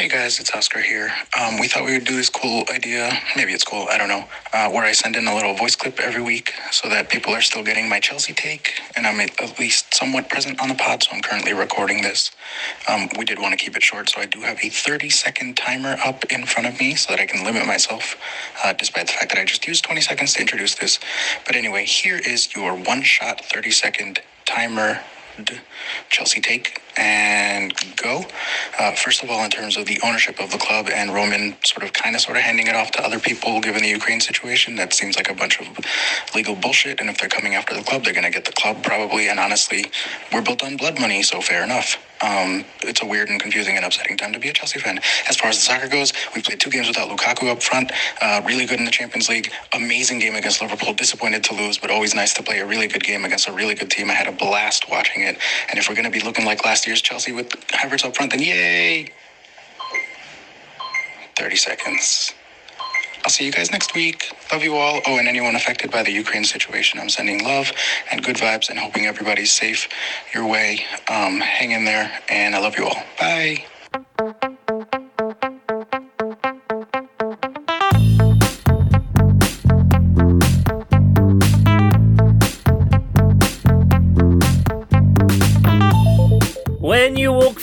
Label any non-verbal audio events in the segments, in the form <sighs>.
Hey guys, it's Oscar here. Um, we thought we would do this cool idea. Maybe it's cool, I don't know. Uh, where I send in a little voice clip every week so that people are still getting my Chelsea take and I'm at least somewhat present on the pod. So I'm currently recording this. Um, we did want to keep it short, so I do have a 30 second timer up in front of me so that I can limit myself, uh, despite the fact that I just used 20 seconds to introduce this. But anyway, here is your one shot 30 second timer Chelsea take and go. Uh, first of all, in terms of the ownership of the club and Roman sort of kind of sort of handing it off to other people given the Ukraine situation, that seems like a bunch of legal bullshit. And if they're coming after the club, they're going to get the club probably. And honestly, we're built on blood money, so fair enough. Um, it's a weird and confusing and upsetting time to be a Chelsea fan. As far as the soccer goes, we played two games without Lukaku up front. Uh, really good in the Champions League. Amazing game against Liverpool. Disappointed to lose, but always nice to play a really good game against a really good team. I had a blast watching it. And if we're going to be looking like last year's Chelsea with Havertz up front, then yay! 30 seconds. I'll see you guys next week. Love you all. Oh, and anyone affected by the Ukraine situation, I'm sending love and good vibes and hoping everybody's safe your way. Um, hang in there, and I love you all. Bye.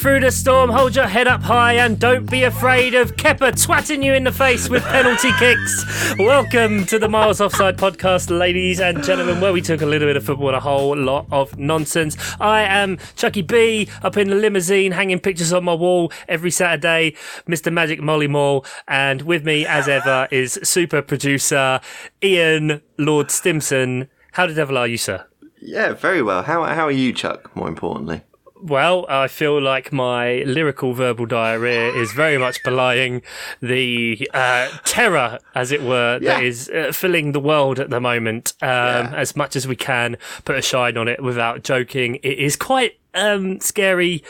Through the storm, hold your head up high and don't be afraid of Kepa twatting you in the face with penalty kicks. Welcome to the Miles Offside podcast, ladies and gentlemen, where we took a little bit of football and a whole lot of nonsense. I am Chucky B, up in the limousine, hanging pictures on my wall every Saturday, Mr. Magic Molly Mall, and with me, as ever, is super producer Ian Lord Stimson. How the devil are you, sir? Yeah, very well. How how are you, Chuck? More importantly, Well, I feel like my lyrical verbal diarrhea is very much belying the uh, terror, as it were, that Yeah. is uh, filling the world at the moment. Um, Yeah. As much as we can put a shine on it without joking, it is quite um, scary,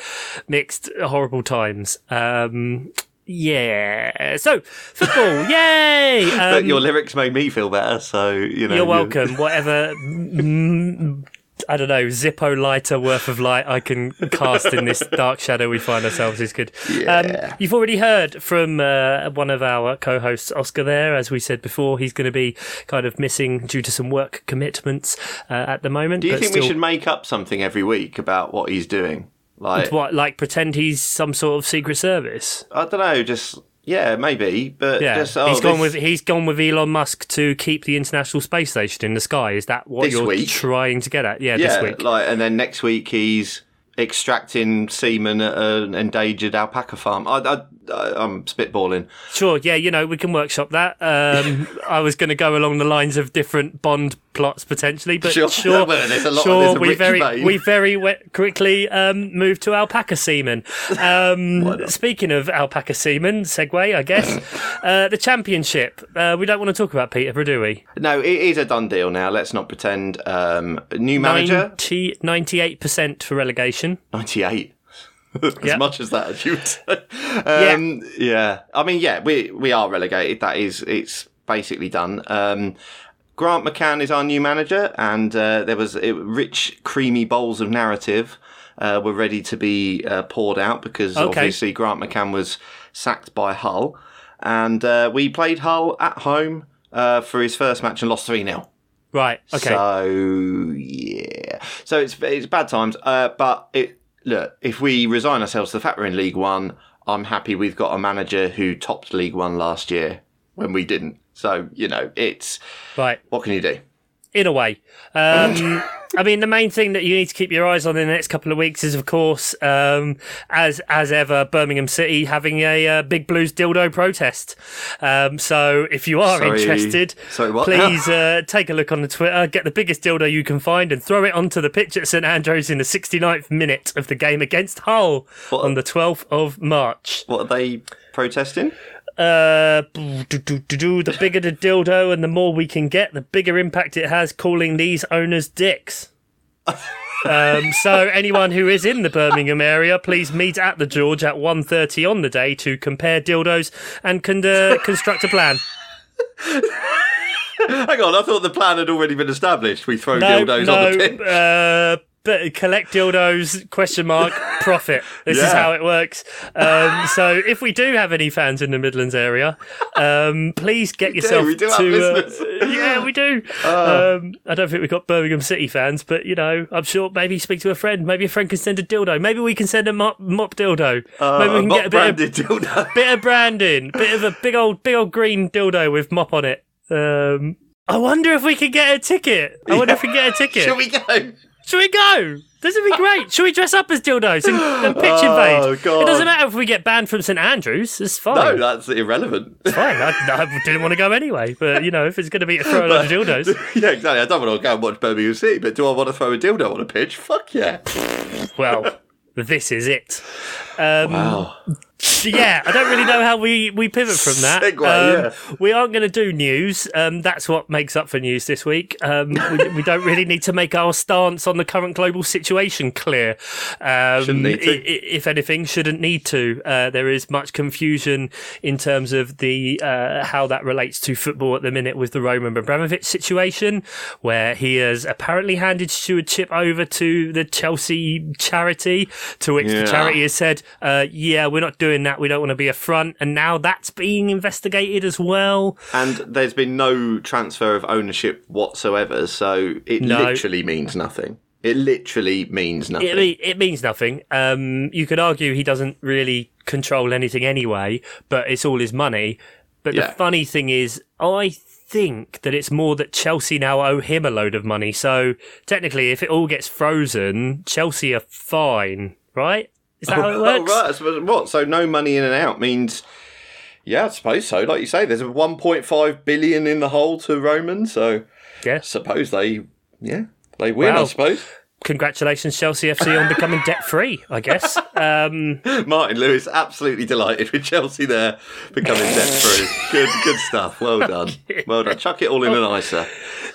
mixed, horrible times. Um, yeah. So, football, <laughs> yay! but Um, your lyrics made me feel better. So you know, you're welcome. Whatever, mm, I don't know, Zippo lighter worth of light I can cast in this dark shadow we find ourselves is good. Yeah. Um, you've already heard from uh, one of our co-hosts, Oscar. There, as we said before, he's going to be kind of missing due to some work commitments uh, at the moment. Do you think still, we should make up something every week about what he's doing? Like what, like pretend he's some sort of secret service? I don't know, just yeah, maybe, but Yeah, just oh, he's gone this- with he's gone with Elon Musk to keep the International Space Station in the sky. Is that what This you're week? trying to get at? Yeah, yeah, this week. like, and then next week he's extracting semen at an endangered alpaca farm. I, I, I I'm spitballing. Sure, yeah, you know, we can workshop that. Um, <laughs> I was going to go along the lines of different Bond plots potentially, but Sure. sure, <laughs> Well, there's a lot sure, there's a we very, we very we- quickly um, moved to alpaca semen. Um, <laughs> speaking of alpaca semen, segue, I guess. uh, the championship. Uh, we don't want to talk about Peterborough, do we? No, it is a done deal now. Let's not pretend. Um, new manager, 98 percent for relegation. ninety eight. <laughs> as Yep. much as that, as you would say. <laughs> Um, yeah. I mean, yeah, we we are relegated. That is, it's basically done. Um, Grant McCann is our new manager, and uh, there was it, rich, creamy bowls of narrative uh, were ready to be uh, poured out because Okay. obviously Grant McCann was sacked by Hull, and uh, we played Hull at home uh, for his first match and lost three 0 Right. Okay. so yeah, so it's it's bad times. Uh, but it look if we resign ourselves to the fact we're in League One, I'm happy we've got a manager who topped League One last year when we didn't. So you know, it's right. what can you do? In a way. Um, <laughs> I mean, the main thing that you need to keep your eyes on in the next couple of weeks is, of course, um, as as ever, Birmingham City having a uh, big blues dildo protest. Um, so, if you are Sorry. interested, Sorry, please <laughs> uh, take a look on the Twitter, get the biggest dildo you can find, and throw it onto the pitch at St Andrews in the 69th minute of the game against Hull What? on the 12th of March. What are they protesting? Uh, do, do, do, do, the bigger the dildo and the more we can get, the bigger impact it has calling these owners dicks. um, so anyone who is in the Birmingham area, please meet at the George at 1.30 on the day to compare dildos and con- uh, construct a plan. Hang on, I thought the plan had already been established. We throw No, dildos no, on the pitch. uh, collect dildos, question mark, <laughs> profit. This is how it works. Um, so if we do have any fans in the Midlands area, um, please get yourself we do have to. Uh, <laughs> yeah, we do. Um, I don't think we've got Birmingham City fans, but you know, I'm sure maybe speak to a friend. Maybe a friend can send a dildo. Maybe we can send a mop, mop dildo. maybe we can get a bit of, dildo. <laughs> bit of branding, bit of a big old big old green dildo with mop on it. Um, I wonder if we can get a ticket. I wonder if we can get a ticket. Shall we go? Should we go? This would be great. Should we dress up as dildos and, and pitch <gasps> Oh, invade? God. It doesn't matter if we get banned from St Andrews. It's fine. No, that's irrelevant. It's fine. I, I didn't want to go anyway, but you know, if it's going to be to throw a lot of <laughs> dildos, <laughs> yeah, exactly. I don't want to go and watch Birmingham City, but do I want to throw a dildo on a pitch? Fuck yeah. well, this is it. Um, Wow. Yeah, I don't really know how we, we pivot from that. Segue, Um, yeah. We aren't going to do news. Um, that's what makes up for news this week. Um, we, we don't really need to make our stance on the current global situation clear. Um, Shouldn't need to. if anything, shouldn't need to. Uh, there is much confusion in terms of the uh, how that relates to football at the minute with the Roman Abramovich situation, where he has apparently handed stewardship over to the Chelsea charity, to which Yeah. the charity has said, uh, "Yeah, we're not doing that. We don't want to be a front." And now that's being investigated as well. And there's been no transfer of ownership whatsoever, so it No. literally means nothing. It literally means nothing. It, it means nothing. Um, you could argue he doesn't really control anything anyway, but it's all his money. But Yeah. the funny thing is, I think that it's more that Chelsea now owe him a load of money. So technically, if it all gets frozen, Chelsea are fine, right? Is that how it <laughs> Oh, works? right. So what? So no money in and out means. Yeah, I suppose so. Like you say, there's a 1.5 billion in the hole to Roman, so Yeah. suppose they, yeah, they win. I Well- suppose. Congratulations, Chelsea FC, on becoming debt free. I guess. Um, <laughs> Martin Lewis absolutely delighted with Chelsea there becoming debt free. Good, good stuff. Well done. Well done. Chuck it all in an ISA.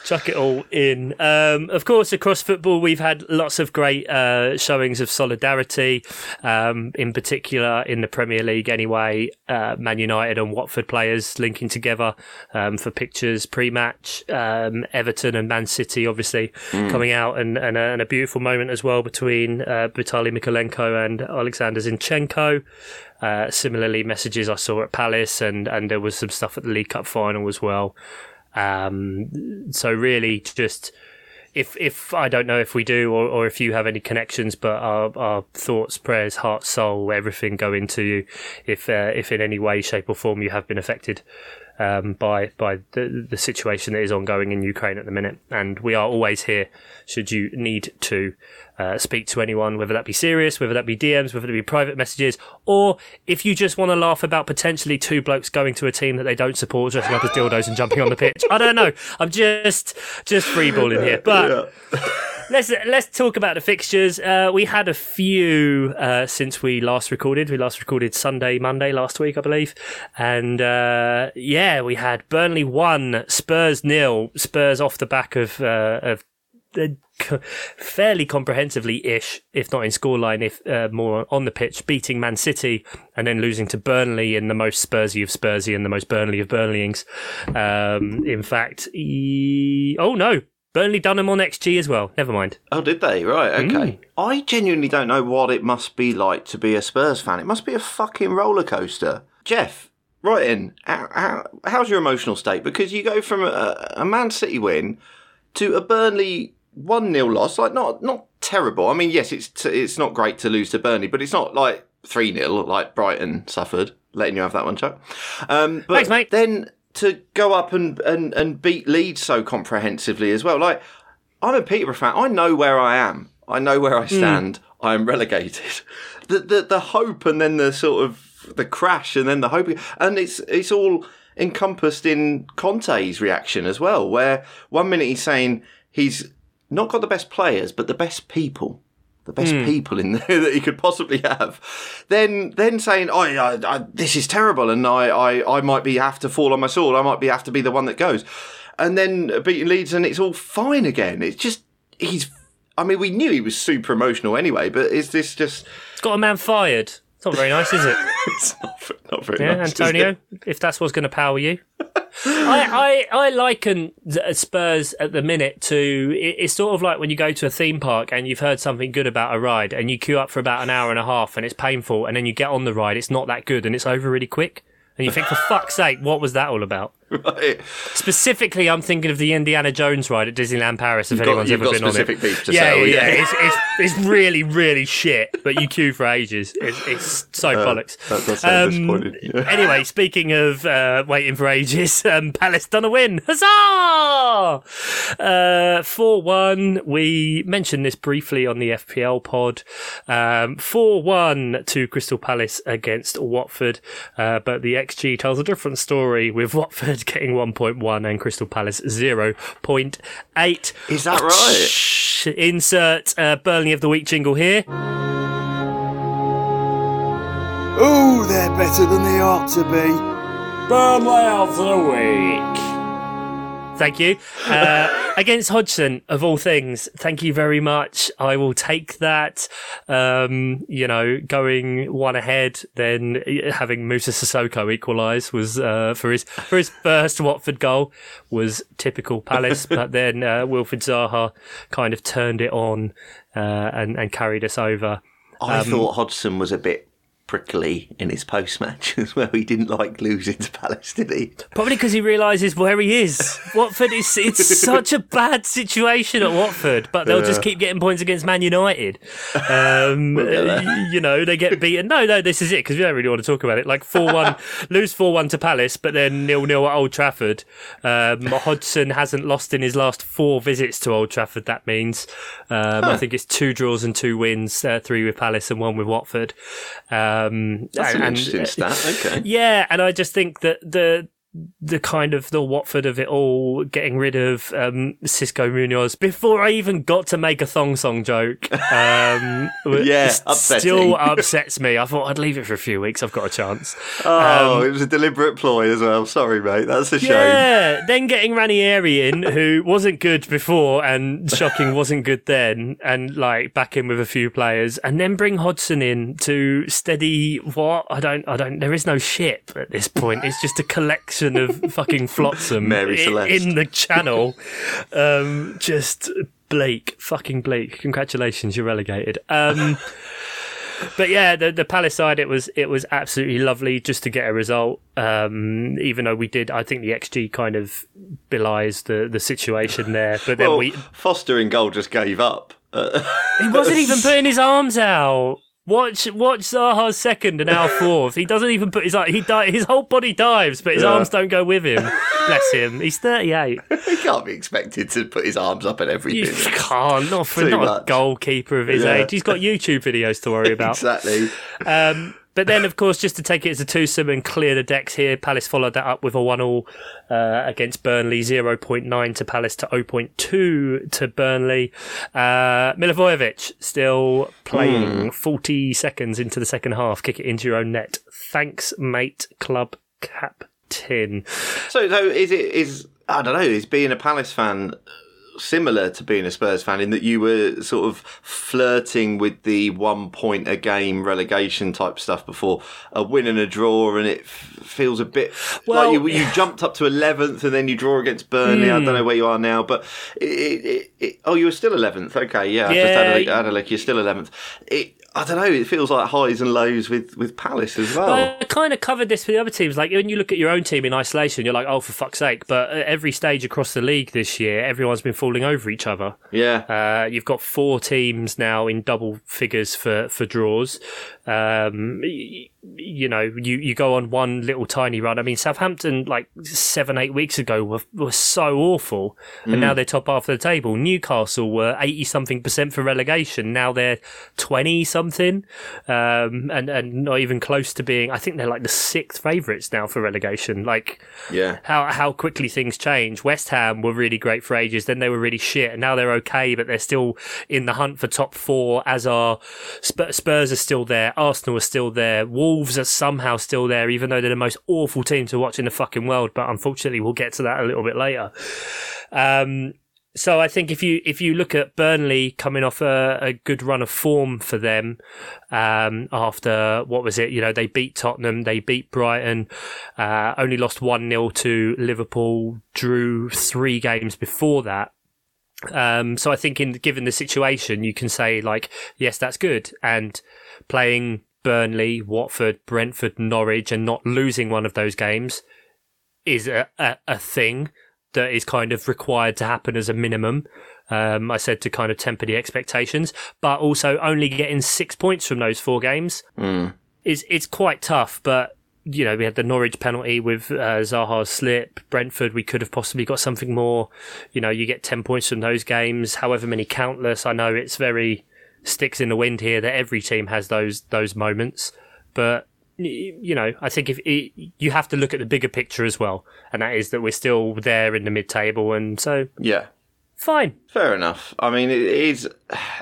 chuck it all in. Um, of course, across football, we've had lots of great uh, showings of solidarity. Um, in particular, in the Premier League, anyway, uh, Man United and Watford players linking together um, for pictures pre-match. Um, Everton and Man City, obviously, coming out and, and, and a beautiful moment as well between uh, Vitaly Mykolenko and Alexander Zinchenko. Uh, similarly, messages I saw at Palace, and, and there was some stuff at the League Cup final as well. Um, so really, just if if I don't know if we do or, or if you have any connections, but our, our thoughts, prayers, heart, soul, everything go into you. If uh, if in any way, shape, or form you have been affected um, by by the the situation that is ongoing in Ukraine at the minute, and we are always here should you need to uh, speak to anyone, whether that be serious, whether that be DMs, whether that be private messages, or if you just want to laugh about potentially two blokes going to a team that they don't support, dressing up as dildos and jumping on the pitch. I don't know. I'm just just freeballing here, <laughs> but <laughs> let's let's talk about the fixtures. Uh, we had a few uh, since we last recorded. We last recorded Sunday, Monday last week, I believe, and uh, yeah, we had Burnley one, Spurs nil. Spurs off the back of uh, of fairly comprehensively ish, if not in scoreline, if uh, more on the pitch, beating Man City and then losing to Burnley in the most Spursy of Spursy and the most Burnley of Burnleyings. Um, in fact, e- oh no, Burnley done them on XG as well. Never mind. Oh, did they? Right, okay. I genuinely don't know what it must be like to be a Spurs fan. It must be a fucking roller coaster. Jeff, write in. How, how, how's your emotional state? Because you go from a, a Man City win to a Burnley 1 0 loss. Like, not not terrible. I mean, yes, it's t- it's not great to lose to Burnley, but it's not like 3 0 like Brighton suffered. Letting you have that one, Chuck. Um, but Thanks, mate. Then to go up and, and, and beat Leeds so comprehensively as well. Like, I'm a Peterborough fan. I know where I am. I know where I hmm. stand. I am relegated. <laughs> The, the the hope and then the sort of the crash and then the hope and it's it's all encompassed in Conte's reaction as well. Where one minute he's saying he's not got the best players, but the best people. The best hmm. people in <laughs> there that he could possibly have. Then, then saying, "Oh, I, I, this is terrible, and I, I, I might be have to fall on my sword. I might be have to be the one that goes." And then beating Leeds, and it's all fine again. It's just he's. I mean, we knew he was super emotional anyway, but is this just? It's got a man fired. It's not very nice, is it? <laughs> It's not, not very Yeah, nice. Antonio, if that's what's going to power you. I, I, I liken uh, Spurs at the minute to it's sort of like when you go to a theme park and you've heard something good about a ride and you queue up for about an hour and a half and it's painful and then you get on the ride, it's not that good and it's over really quick. And you think, for fuck's sake, what was that all about? Right. Specifically, I'm thinking of the Indiana Jones ride at Disneyland Paris. If You've got- anyone's you've ever got been on it, specific beef to yeah, settle, yeah, yeah. It's, it's it's really really shit, but you queue for ages. It's, it's so bollocks. Uh, that does sound Um. Yeah. <laughs> anyway, speaking of uh, waiting for ages, <laughs> um, Palace done a win. Huzzah! Uh, 4 1. We mentioned this briefly on the FPL pod. Um, 4 1 to Crystal Palace against Watford. Uh, but the XG tells a different story with <laughs> Watford getting 1.1 and Crystal Palace 0.8. Is that right? Insert uh, Burnley of the Week jingle here. Oh, they're better than they ought to be. Burnley of the Week. Thank you. Uh, against Hodgson, of all things, thank you very much. I will take that. Um, you know, going one ahead, then having Moussa Sissoko equalise was uh, for his for his first Watford goal was typical Palace, but <laughs> then uh, Wilfried Zaha kind of turned it on uh, and and carried us over. I Um, thought Hodgson was a bit prickly in his post match <laughs> as well. He didn't like losing to Palace, did he? Probably because he realises where he is. Watford is it's <laughs> such a bad situation at Watford, but they'll just keep getting points against Man United. Um, <laughs> you know, they get beaten. No, no, this is it because we don't really want to talk about it. Like four one, lose four one to Palace, but then nil nil at Old Trafford. Um, Hodgson hasn't lost in his last four visits to Old Trafford. That means um, I think it's two draws and two wins, uh, three with Palace and one with Watford. Um, Um, That's an and- interesting stat. Okay. <laughs> yeah, and I just think that the the kind of the Watford of it all, getting rid of um, Xisco Munoz before I even got to make a thong song joke. Um, <laughs> Yeah, upsetting. still upsets me. I thought I'd leave it for a few weeks. I've got a chance. Oh, it was a deliberate ploy as well. Sorry, mate. That's a shame. Yeah, then getting Ranieri in, who wasn't good before and shocking <laughs> wasn't good then, and like back in with a few players, and then bring Hodgson in to steady what I don't, I don't. There is no ship at this point. It's just a collection of fucking flotsam Mary i- Celeste. in the channel. Um, just Blake, fucking Blake. Congratulations, you're relegated. Um, but yeah, the the Palace side, it was it was absolutely lovely just to get a result. Um, even though we did, I think the XG kind of belies the the situation there. But then Well, we Foster in goal just gave up. He wasn't even putting his arms out. Watch watch Zaha's second and our fourth. He doesn't even put his like he di- his whole body dives, but his Yeah. arms don't go with him. Bless him. He's thirty eight. he can't be expected to put his arms up You everything. can't not for Too not a goalkeeper of his Yeah. age. He's got YouTube videos to worry about. <laughs> exactly. Um, but then, of course, just to take it as a twosome and clear the decks here, Palace followed that up with a one-all uh, against Burnley, 0.9 to Palace to 0.2 to Burnley. Uh, Milivojevic still playing 40 seconds into the second half. Kick it into your own net. Thanks, mate, club captain. So, so is it is I don't know? Is being a Palace fan similar to being a Spurs fan in that you were sort of flirting with the one point a game relegation type stuff before a win and a draw, and it f- feels a bit Well- like you, you jumped up to eleventh and then you draw against Burnley. I don't know hmm. where you are now, but it, it, it, oh, you were still eleventh. Okay, yeah, I just had a, Yeah. had a look. You're still eleventh. It. I don't know. It feels like highs and lows with, with Palace as well. I kind of covered this for the other teams. Like when you look at your own team in isolation, you're like, oh, for fuck's sake. But at every stage across the league this year, everyone's been falling over each other. yeah. Uh, you've got four teams now in double figures for, for draws. Um, you know, you, you go on one little tiny run. I mean, Southampton, like seven, eight weeks ago, were, were so awful. And now they're top half of the table. Newcastle were 80 something percent for relegation. Now they're 20 something. Um, and, and not even close to being, I think they're like the sixth favourites now for relegation. Like, yeah. how how quickly things change. West Ham were really great for ages, then they were really shit, and now they're okay, but they're still in the hunt for top four. As are Spurs are still there, Arsenal are still there, Wolves are somehow still there, even though they're the most awful team to watch in the fucking world. But unfortunately, we'll get to that a little bit later. Um, So I think if you if you look at Burnley coming off a, a good run of form for them, um, after what was it? You know, they beat Tottenham, they beat Brighton, uh, only lost one 0 to Liverpool, drew three games before that. Um, so I think in given the situation, you can say like, yes, that's good, and playing Burnley, Watford, Brentford, Norwich, and not losing one of those games is a, a, a thing that is kind of required to happen as a minimum. Um, I said to kind of temper the expectations, but also only getting six points from those four games Mm. is it's quite tough. But you know, we had the Norwich penalty with uh, Zaha's slip. Brentford, we could have possibly got something more. You know, you get ten points from those games, however many countless. I know it's very sticks in the wind here that every team has those those moments, but you know, I think if it, you have to look at the bigger picture as well, and that is that we're still there in the mid-table, and so Yeah. fine. Fair enough. I mean, it is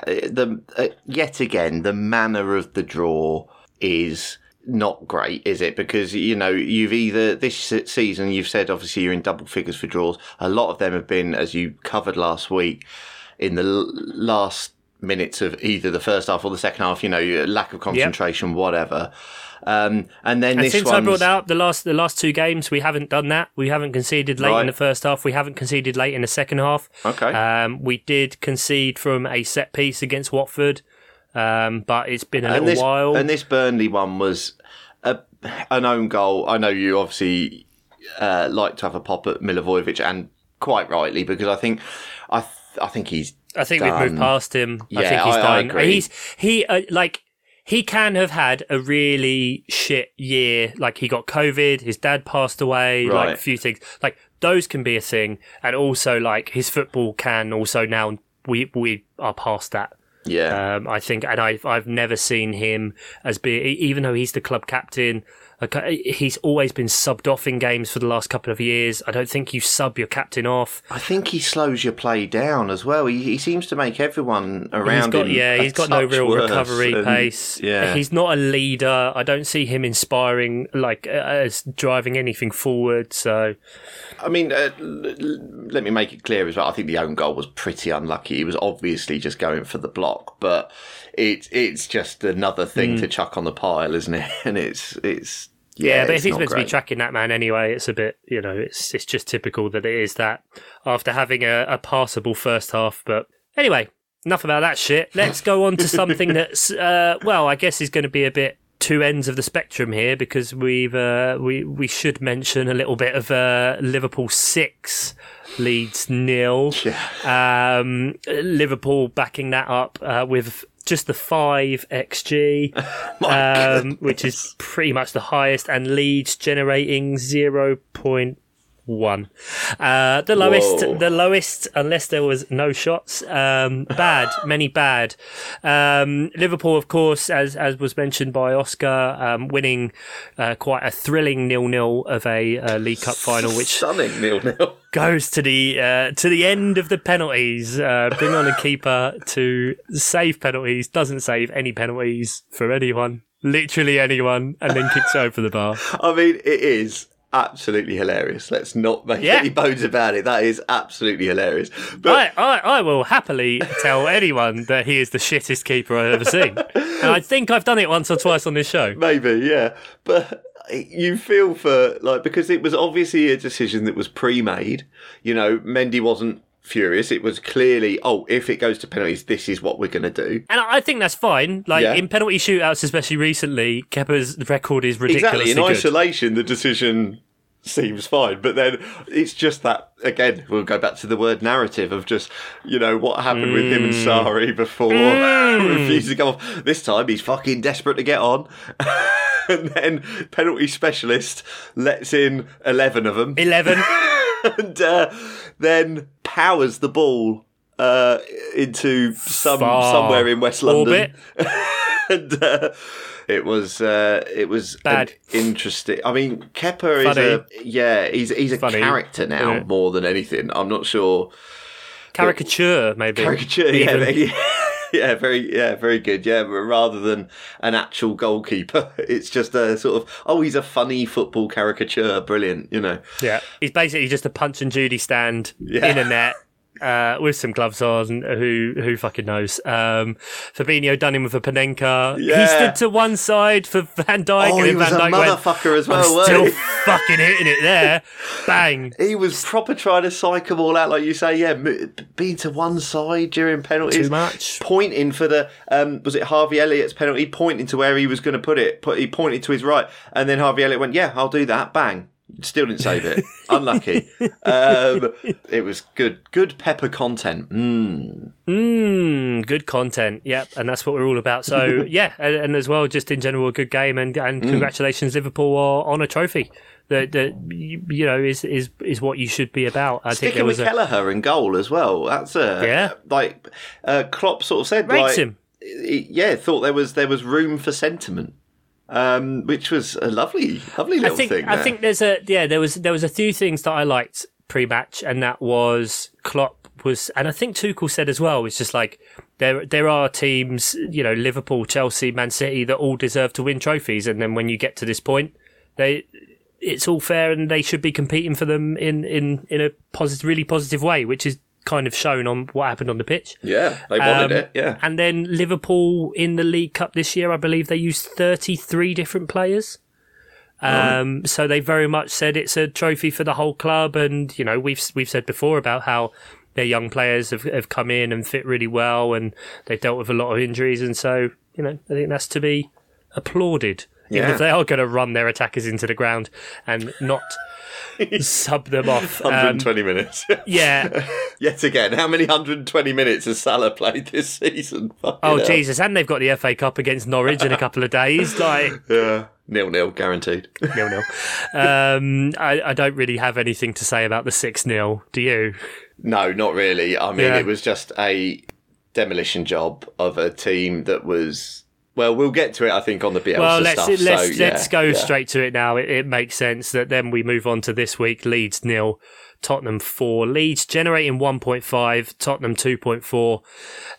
the uh, yet again the manner of the draw is not great, is it? Because you know you've either this season you've said obviously you're in double figures for draws. A lot of them have been, as you covered last week, in the last minutes of either the first half or the second half. You know, lack of concentration, whatever. Um, and then And this since I brought out the last the last two games we haven't done that. We haven't conceded late Right. in the first half. We haven't conceded late in the second half. Okay. Um, we did concede from a set piece against Watford, um, but it's been a and little this, while. And this Burnley one was a, an own goal. I know you obviously uh, like to have a pop at Milivojevic, and quite rightly because I think I th- I think he's I think we've moved past him. I Yeah, think he's I- I agree. He's he uh, like he can have had a really shit year. Like he got COVID, his dad passed away, like a few things. Like those can be a thing, and also like his football can also now we we are past that. yeah. Um, I think, and I've I've never seen him as be even though he's the club captain. Like, uh, he's always been subbed off in games for the last couple of years. I don't think you sub your captain off. I think he slows your play down as well. He, he seems to make everyone around got him. yeah, he's got no real recovery and- pace. Yeah, he's not a leader. I don't see him inspiring like uh, as driving anything forward. So I mean, uh, let me make it clear as well. I think the own goal was pretty unlucky. He was obviously just going for the block, but it it's just another thing to chuck on the pile, isn't it? <laughs> And it's it's. Yeah, but if he's meant to be tracking that man anyway, it's a bit you know it's it's just typical that it is that after having a, a passable first half. But anyway, enough about that shit. Let's go on to something <laughs> that's uh, well, I guess is going to be a bit two ends of the spectrum here because we've uh, we we should mention a little bit of uh, Liverpool six leads nil. Um, Liverpool backing that up uh, with just the five xg, <laughs> um, which is pretty much the highest, and Leeds generating zero point one. Uh, the lowest, Whoa. the lowest, unless there was no shots. Um, bad, <gasps> many bad. Um, Liverpool, of course, as as was mentioned by Oscar, um, winning uh, quite a thrilling nil-nil of a uh, League Cup final, which stunning nil nil. <laughs> goes to the uh, to the end of the penalties. Uh, bring on a keeper to save penalties. Doesn't save any penalties for anyone, literally anyone, and then kicks over the bar. I mean, it is absolutely hilarious. Let's not make Yeah. any bones about it. That is absolutely hilarious. But I, I, I will happily tell anyone that he is the shittest keeper I've ever seen, and I think I've done it once or twice on this show. Maybe, yeah. But you feel for like because it was obviously a decision that was pre-made. You know, Mendy wasn't furious. It was clearly, oh, if it goes to penalties, this is what we're going to do. And I think that's fine. Like Yeah. in penalty shootouts, especially recently, Kepa's record is ridiculously Exactly. In good. isolation, the decision seems fine, but then it's just that again. We'll go back to the word narrative of just you know what happened with him and Mm. Sarri before <laughs> refusing to come off. This time he's fucking desperate to get on. <laughs> And then penalty specialist lets in eleven of them. Eleven. <laughs> and uh, then powers the ball uh, into some Far somewhere in West London. <laughs> and uh, it was uh, it was Bad. interesting. I mean, Kepa is a yeah, he's he's a Funny, character now isn't more than anything. I'm not sure Caricature, maybe. caricature. Yeah, Even. <laughs> <laughs> yeah, very yeah, very good. Yeah, but rather than an actual goalkeeper, <laughs> it's just a sort of oh, he's a funny football caricature. Brilliant, you know. Yeah, he's basically just a punch and Judy stand Yeah. in a net uh, with some gloves on. Who who fucking knows? Um, Fabinho done him with a Panenka. He stood to one side for Van Dijk, Oh, and he was Van a Dijk went. motherfucker as well, still he?" <laughs> fucking hitting it there. Bang. He was proper trying to psych them all out, like you say. Yeah, m- being to one side during penalties, Too much. Pointing for the um, was it Harvey Elliott's penalty? Pointing to where he was going to put it. Put, he pointed to his right, and then Harvey Elliott went, "Yeah, I'll do that." Bang. Still didn't save it. Unlucky. Um, it was good. Good pepper content. Mm. Mm, good content. Yep, and that's what we're all about. So <laughs> yeah, and, and as well, just in general, a good game, and Mm. and congratulations, Liverpool are on a trophy. That that you you know is is is what you should be about. I think Sticking there with was a Kelleher in goal as well. That's a Yeah. Like uh, Klopp sort of said, Rates like, him. yeah, thought there was there was room for sentiment, um, which was a lovely, lovely I little think thing. I think there's a yeah there was there was a few things that I liked pre-match, and that was Klopp was, and I think Tuchel said as well. It's just like there there are teams, you know, Liverpool, Chelsea, Man City, that all deserve to win trophies, and then when you get to this point, they it's all fair, and they should be competing for them in in in a positive, really positive way, which is kind of shown on what happened on the pitch. yeah, they wanted Um, it. Yeah, And then Liverpool in the League Cup this year, I believe they used 33 different players. Um, so they very much said it's a trophy for the whole club, and you know we've we've said before about how their young players have, have come in and fit really well, and they've dealt with a lot of injuries, and so you know I think that's to be applauded. Even Yeah. if they are going to run their attackers into the ground and not sub them off. <laughs> Um, 120 minutes. <laughs> yeah, Yet again, how many 120 minutes has Salah played this season? <laughs> Fucking Oh hell. Jesus! And they've got the FA Cup against Norwich in a couple of days. Like Yeah, nil nil guaranteed. nil nil. Um, I, I don't really have anything to say about the six 0 Do you? No, not really. I mean, Yeah. it was just a demolition job of a team that was. Well, we'll get to it. I think on the Bielsa Well, let's stuff. let's so, let's go yeah. straight to it now. It, it makes sense that then we move on to this week. Leeds nil, Tottenham four. Leeds generating one point five, Tottenham two point four,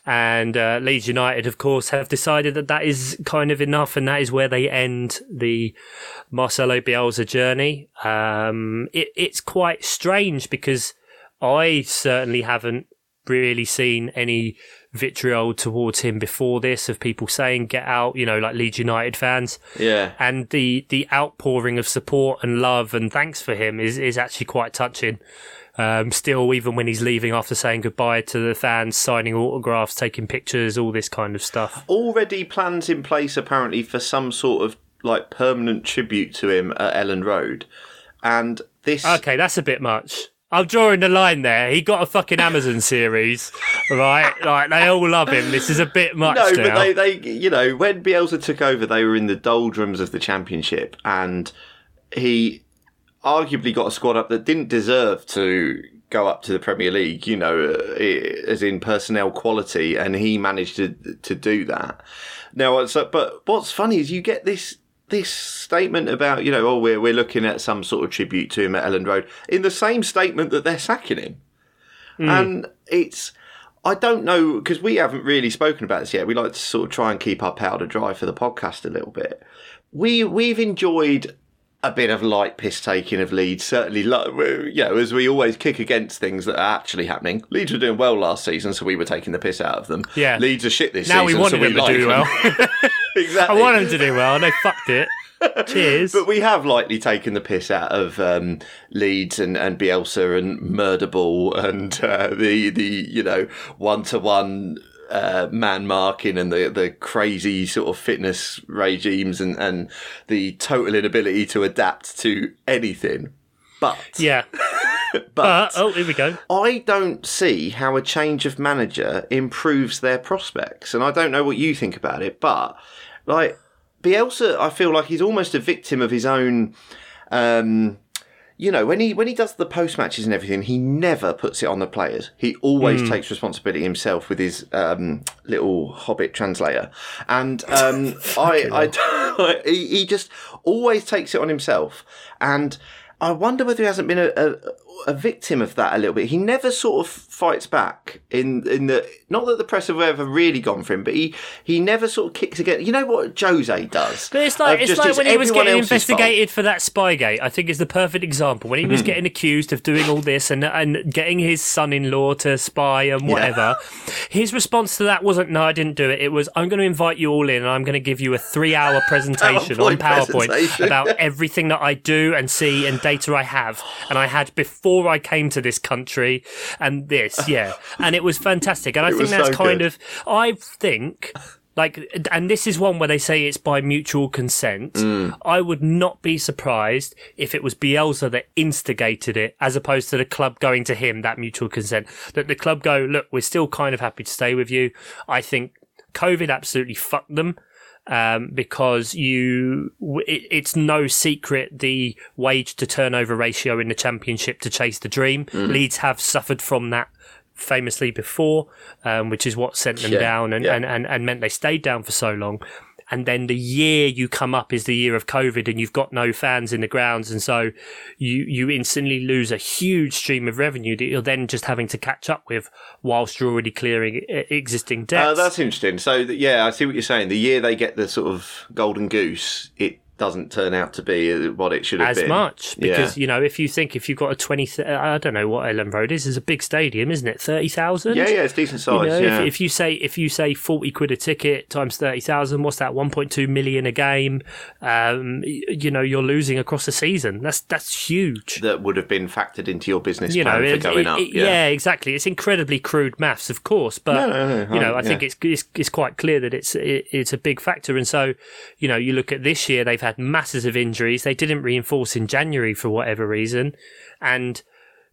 and uh, Leeds United, of course, have decided that that is kind of enough, and that is where they end the Marcelo Bielsa journey. Um, it, it's quite strange because I certainly haven't really seen any vitriol towards him before this of people saying get out you know like Leeds United fans. Yeah, and the the outpouring of support and love and thanks for him is is actually quite touching. Um, still even when he's leaving after saying goodbye to the fans signing autographs taking pictures all this kind of stuff. Already plans in place apparently for some sort of like permanent tribute to him at Elland Road, and this. okay that's a bit much I'm drawing the line there. He got a fucking Amazon series, right? Like they all love him. This is a bit much No, now. but they, they, you know, when Bielsa took over, they were in the doldrums of the championship, and he arguably got a squad up that didn't deserve to go up to the Premier League. You know, uh, as in personnel quality, and he managed to to do that. Now, so, but what's funny is you get this this statement about you know, oh, we're we're looking at some sort of tribute to him at Elland Road in the same statement that they're sacking him, hmm. and it's. I don't know because we haven't really spoken about this yet. We like to sort of try and keep our powder dry for the podcast a little bit. We we've enjoyed a bit of light piss taking of Leeds. Certainly, like, you know, as we always kick against things that are actually happening. Leeds were doing well last season, so we were taking the piss out of them. Yeah. Leeds are shit this now we season. wanted so we him to do them. well. exactly. <laughs> I want him to do well, and they fucked it. Cheers. <laughs> But we have lightly taken the piss out of um, Leeds and, and Bielsa and Murderball and uh, the the you know one to one man marking and the the crazy sort of fitness regimes and, and the total inability to adapt to anything. But yeah. but <laughs> But, oh, here we go. I don't see how a change of manager improves their prospects, and I don't know what you think about it, but like Bielsa, I feel like he's almost a victim of his own. Um, you know, when he when he does the post matches and everything, he never puts it on the players. He always takes responsibility himself with his um, little Hobbit translator, and um, <laughs> I, <laughs> I, he, he just always takes it on himself, and I wonder whether he hasn't been a, a, a victim of that a little bit. He never sort of fights back in in the not that the press have ever really gone for him, but he he never sort of kicks again. You know what Jose does? But it's like it's just, like when he was getting else's fault. investigated for that Spygate. I think is the perfect example when he was hmm. getting accused of doing all this and and getting his son-in-law to spy and whatever. His response to that wasn't "No, I didn't do it." It was "I'm going to invite you all in and I'm going to give you a three-hour <laughs> presentation on PowerPoint PowerPoint presentation. about everything that I do and see and data I have and I had before I came to this country and this, yeah, <laughs> and it was fantastic. And I think that's so kind good. of I think like and this is one where they say it's by mutual consent Mm. i would not be surprised if it was bielsa that instigated it as opposed to the club going to him that mutual consent that the club go look we're still kind of happy to stay with you i think covid absolutely fucked them um, because you, it, it's no secret the wage to turnover ratio in the championship to chase the dream. Mm. Leeds have suffered from that famously before, um, which is what sent them Yeah, down and, yeah. and, and, and meant they stayed down for so long. And then the year you come up is the year of COVID and you've got no fans in the grounds. And so you, you instantly lose a huge stream of revenue that you're then just having to catch up with whilst you're already clearing existing Uh, debts. that's interesting. So yeah, I see what you're saying. The year they get the sort of golden goose, it doesn't turn out to be uh, what it should have as been. much because Yeah. you know if you think if you've got a 20 I don't know what Elland Road is is a big stadium isn't it 30,000 Yeah, yeah, it's decent you size. know, yeah. if, if you say if you say 40 quid a ticket times 30,000 what's that 1.2 million a game um you know you're losing across the season that's that's huge that would have been factored into your business you know, for it- going it- up. it- yeah. exactly. It's incredibly crude maths, of course, but No, no, no, you know, I yeah. think it's, it's it's quite clear that it's it, it's a big factor. And so, you know, you look at this year, they've had masses of injuries. They didn't reinforce in January for whatever reason, and.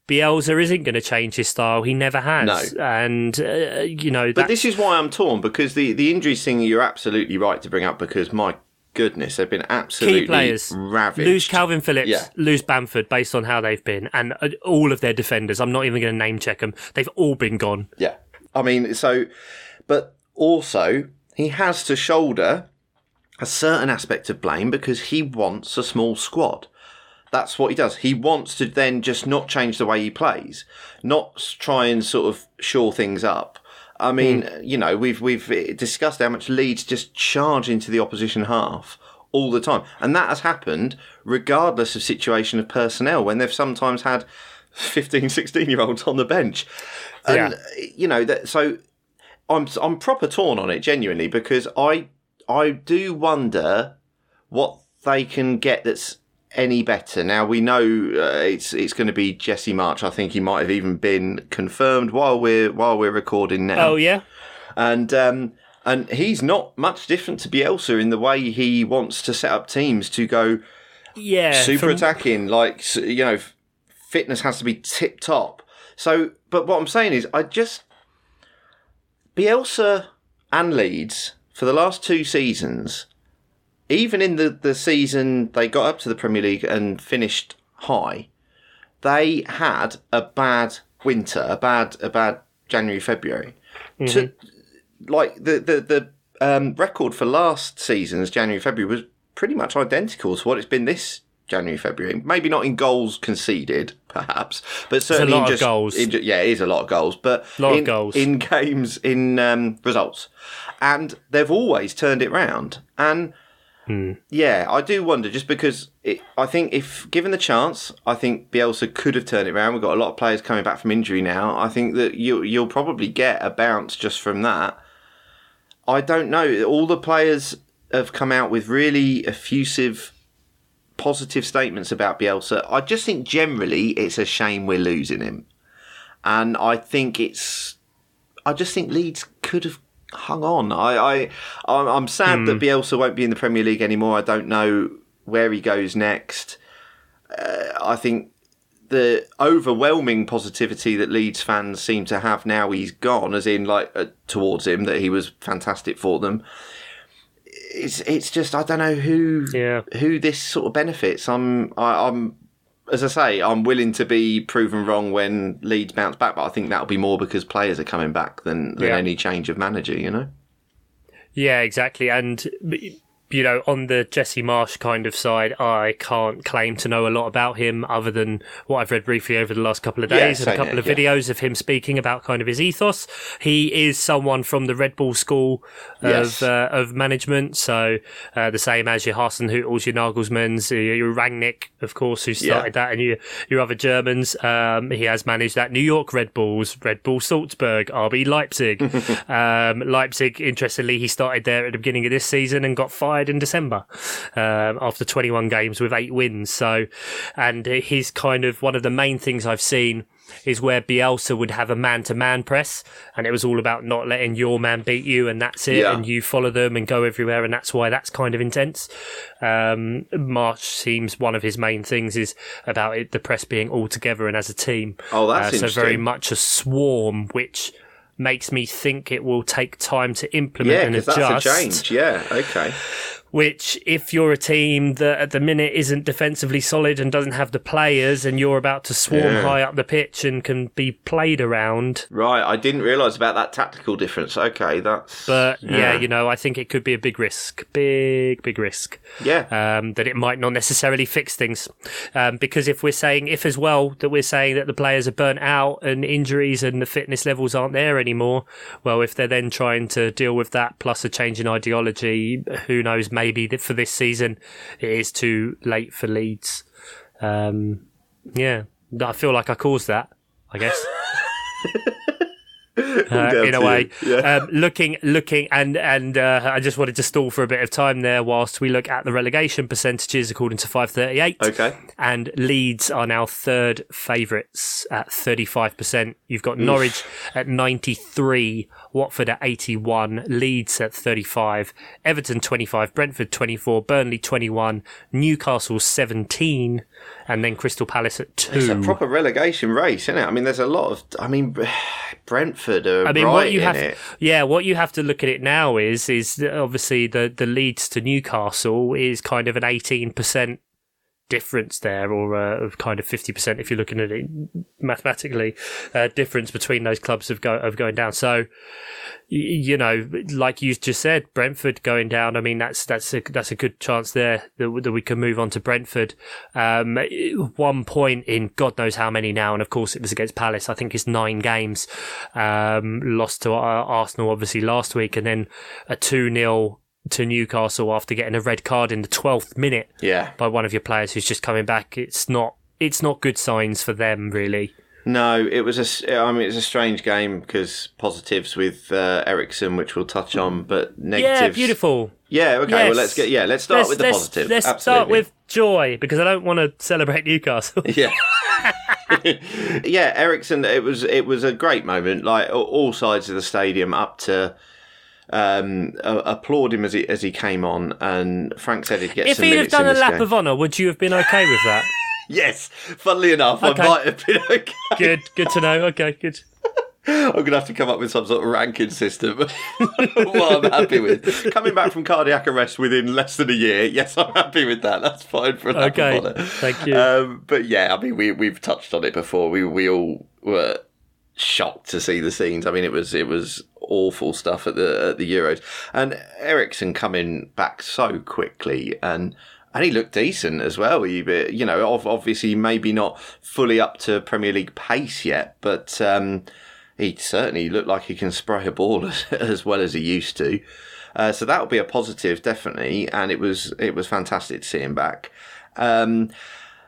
Bielsa isn't going to change his style. He never has. No. And, uh, you know, But this is why I'm torn because the the injuries thing you're absolutely right to bring up because my goodness they've been absolutely key players ravaged. lose Kalvin Phillips, Yeah. lose Bamford based on how they've been, and uh, all of their defenders. I'm not even going to name check them. They've all been gone. Yeah. I mean, so, but also, he has to shoulder a certain aspect of blame because he wants a small squad. That's what he does. He wants to then just not change the way he plays, not try and sort of shore things up. I mean, hmm. you know, we've we've discussed how much Leeds just charge into the opposition half all the time, and that has happened regardless of situation of personnel when they've sometimes had 15, 16 year olds on the bench. And, Yeah. you know, that so I'm I'm proper torn on it genuinely because I I do wonder what they can get that's any better. Now we know uh, it's it's going to be Jesse Marsch. I think he might have even been confirmed while we're while we're recording now. Oh yeah, And um, and he's not much different to Bielsa in the way he wants to set up teams to go yeah. super from- attacking. Like you know, fitness has to be tip top. So, but what I'm saying is, I just Bielsa and Leeds for the last two seasons, even in the the season they got up to the Premier League and finished high, they had a bad winter, a bad a bad January February. To like the the the um, record for last season's January February was pretty much identical to what it's been this January February. Maybe not in goals conceded, <laughs> perhaps, but certainly in just goals. in yeah, it is a lot of goals, but a Lot of goals. in games in um, results, and they've always turned it round. And Hmm. yeah, I do wonder just because it, I think if given the chance, I think Bielsa could have turned it around. We've got a lot of players coming back from injury now. I think that you you'll probably get a bounce just from that. I don't know. All the players have come out with really effusive, positive statements about Bielsa. I just think generally it's a shame we're losing him, and I think it's. I just think Leeds could have hung on. I, I I'm I'm sad that Bielsa won't be in the Premier League anymore. I don't know where he goes next. Uh, I think the overwhelming positivity that Leeds fans seem to have now he's gone, as in like uh, towards him that he was fantastic for them. It's it's just I don't know who Yeah. who this sort of benefits. I'm I, I'm as I say I'm willing to be proven wrong when Leeds bounce back, but I think that'll be more because players are coming back than than Yeah. any change of manager. You know. Yeah, exactly. And you know, on the Jesse Marsch kind of side, I can't claim to know a lot about him other than what I've read briefly over the last couple of Yeah, days and a couple here, of yeah. videos of him speaking about kind of his ethos. He is someone from the Red Bull school Yes. of uh, of management, so uh, the same as your Hasenhüttls, your Nagelsmanns, your, your Rangnick, of course, who started that, and your your other Germans. Um, he has managed that New York Red Bulls, Red Bull Salzburg, RB Leipzig. <laughs> um, Leipzig, interestingly, he started there at the beginning of this season and got fired in December um, after 21 games with eight wins. So, and he's kind of one of the main things I've seen is where Bielsa would have a man to man press, and it was all about not letting your man beat you, and that's it, Yeah. and you follow them and go everywhere, and that's why that's kind of intense. Um, Marsch seems one of his main things is about it, the press being all together and as a team. Oh, that's uh, so very much a swarm, which makes me think it will take time to implement Yeah, and adjust that's a change. Yeah, okay. Which if you're a team that at the minute isn't defensively solid and doesn't have the players and you're about to swarm Yeah. high up the pitch and can be played around Right, I didn't realise about that tactical difference. Okay, that's. but yeah. you know i think it could be a big risk big big risk Yeah. um, that it might not necessarily fix things um, because if we're saying if as well that we're saying that the players are burnt out and injuries and the fitness levels aren't there anymore well if they're then trying to deal with that plus a change in ideology who knows maybe that for this season it is too late for Leeds. Um, yeah I feel like I caused that I guess <laughs> <laughs> uh, in a way. yeah. Um, looking, looking, and and uh, I just wanted to stall for a bit of time there whilst we look at the relegation percentages according to 538. Okay. And Leeds are now third favourites at 35%. You've got Norwich at 93, Watford at 81, Leeds at 35, Everton 25, Brentford 24, Burnley 21, Newcastle 17, and then Crystal Palace at 2. It's a proper relegation race, isn't it? I mean, there's a lot of. I mean, <sighs> Brentford are I mean, right what you in have, it. yeah, what you have to look at it now is is obviously the the Leeds to Newcastle is kind of an eighteen percent difference there, or uh, of kind of fifty percent if you're looking at it mathematically, uh, difference between those clubs of go of going down. So, you know, like you just said, Brentford going down. I mean, that's that's a that's a good chance there that, that we can move on to Brentford. Um, one point in God knows how many now, and of course it was against Palace. I think it's nine games. Um, lost to uh, Arsenal obviously last week, and then a two 0 to Newcastle after getting a red card in the twelfth minute Yeah. by one of your players who's just coming back. It's not it's not good signs for them really. No, it was a I mean, it's a strange game because positives with uh, Eriksen, which we'll touch on, but negatives. Yeah, beautiful. Yeah. Okay. Yes. Well, let's get. Yeah. Let's start let's, with the let's- positives. Let's start with joy because I don't want to celebrate Newcastle. <laughs> Yeah. <laughs> <laughs> yeah, Eriksen. It was it was a great moment. Like all sides of the stadium up to um, applaud him as he as he came on, and Frank said he'd get some. if he'd have done a lap game. of honour, would you have been okay with that? <laughs> yes, funnily enough, Okay. I might have been okay. good, good to know. Okay, good. <laughs> I'm going to have to come up with some sort of ranking system. <laughs> what I'm happy with. Coming back from cardiac arrest within less than a year, yes, I'm happy with that. That's fine for an Okay, thank you. Um, but yeah, I mean, we we've touched on it before. We we all were shocked to see the scenes. I mean, it was it was awful stuff at the at the Euros, and Eriksen coming back so quickly and. And he looked decent as well. He, you know, obviously maybe not fully up to Premier League pace yet, but um, he certainly looked like he can spray a ball <laughs> as, as well as he used to. Uh, so that will be a positive, definitely. And it was it was fantastic to see him back. Um,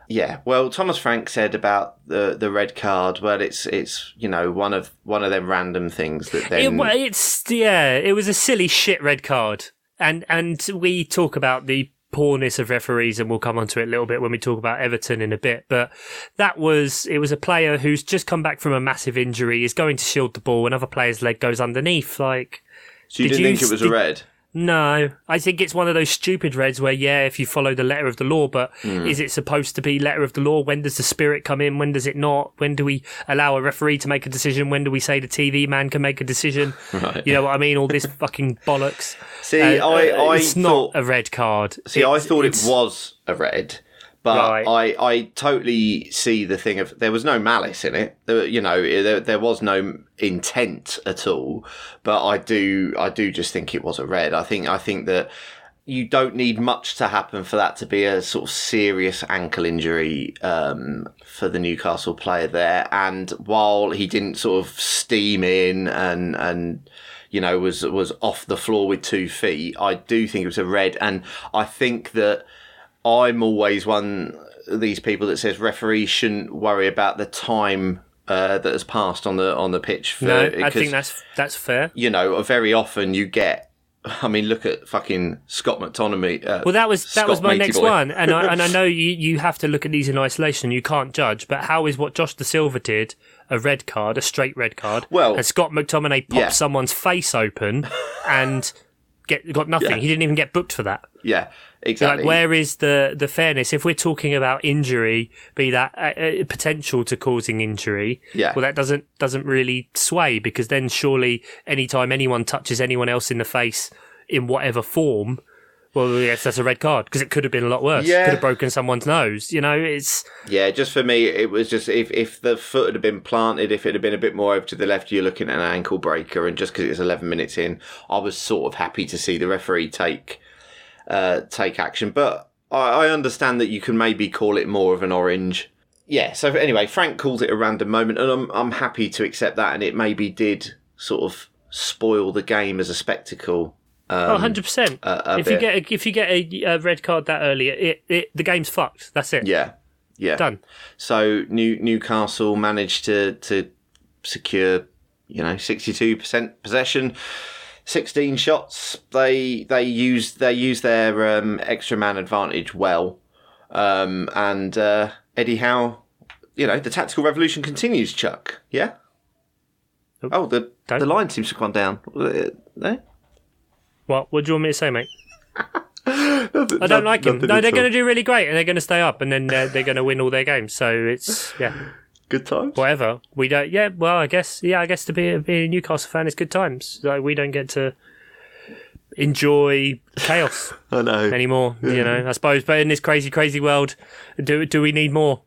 yeah, well, Thomas Frank said about the the red card. Well, it's it's you know one of one of them random things that It, then wa- it's yeah, it was a silly shit red card, and and we talk about the poorness of referees, and we'll come onto it a little bit when we talk about Everton in a bit. But that was it was a player who's just come back from a massive injury, is going to shield the ball, another player's leg goes underneath. Like, so you did didn't you think it was a red. No, I think it's one of those stupid reds where yeah, if you follow the letter of the law, but Hmm. is it supposed to be letter of the law? When does the spirit come in? When does it not? When do we allow a referee to make a decision? When do we say the TV man can make a decision? <laughs> Right. You know what I mean? All this <laughs> fucking bollocks. See, Uh, I, I it's thought, not a red card. See, I thought it was a red, but Right. I, I totally see the thing of there was no malice in it. There, you know, there, there was no intent at all. But I do, I do just think it was a red. I think, I think that you don't need much to happen for that to be a sort of serious ankle injury um, for the Newcastle player there. And while he didn't sort of steam in and and you know was was off the floor with two feet, I do think it was a red. And I think that I'm always one of these people that says referees shouldn't worry about the time uh, that has passed on the on the pitch. For, No, I think that's that's fair. you know very often you get. I mean, look at fucking Scott McTominay. Uh, Well, that was that Scott was my Matey next boy. one, and I and I know <laughs> you you have to look at these in isolation. You can't judge, but how is what Josh Dasilva did a red card, a straight red card? Well- and Scott McTominay popped Yeah. someone's face open <laughs> and get got nothing. Yeah. He didn't even get booked for that. Yeah, exactly. Like, where is the the fairness? If we're talking about injury, be that uh, uh, potential to causing injury, Yeah. well, that doesn't doesn't really sway because then surely anytime anyone touches anyone else in the face in whatever form, well, yes, that's a red card because it could have been a lot worse. Yeah. Could have broken someone's nose. You know, it's Yeah, just for me, it was just if, if the foot had been planted, if it had been a bit more over to the left, you're looking at an ankle breaker. And just because it's 11 minutes in, I was sort of happy to see the referee take uh, take action. But I, I understand that you can maybe call it more of an orange. Yeah. So anyway, Frank called it a random moment, and I'm I'm happy to accept that. And it maybe did sort of spoil the game as a spectacle. oh, 100 percent. If you get a, if you get a, a red card that early, it, it the game's fucked. That's it. Yeah. Yeah. Done. So New Newcastle managed to to secure, you know, sixty two percent possession, sixteen shots. They they use they use their um, extra man advantage well, um, and uh, Eddie Howe, you know, the tactical revolution continues. Chuck, yeah. Oh, the Don't- the line seems to have gone down. Uh, there? What? What do you want me to say, mate? <laughs> I don't like him. No, they're going to do really great, and they're going to stay up, and then they're, they're going to win all their games. So it's yeah, good times. whatever. We don't. Yeah, well, I guess. Yeah, I guess to be a, be a Newcastle fan is good times. Like we don't get to enjoy chaos <laughs> I know. anymore. You know, I suppose. But in this crazy, crazy world, do do we need more?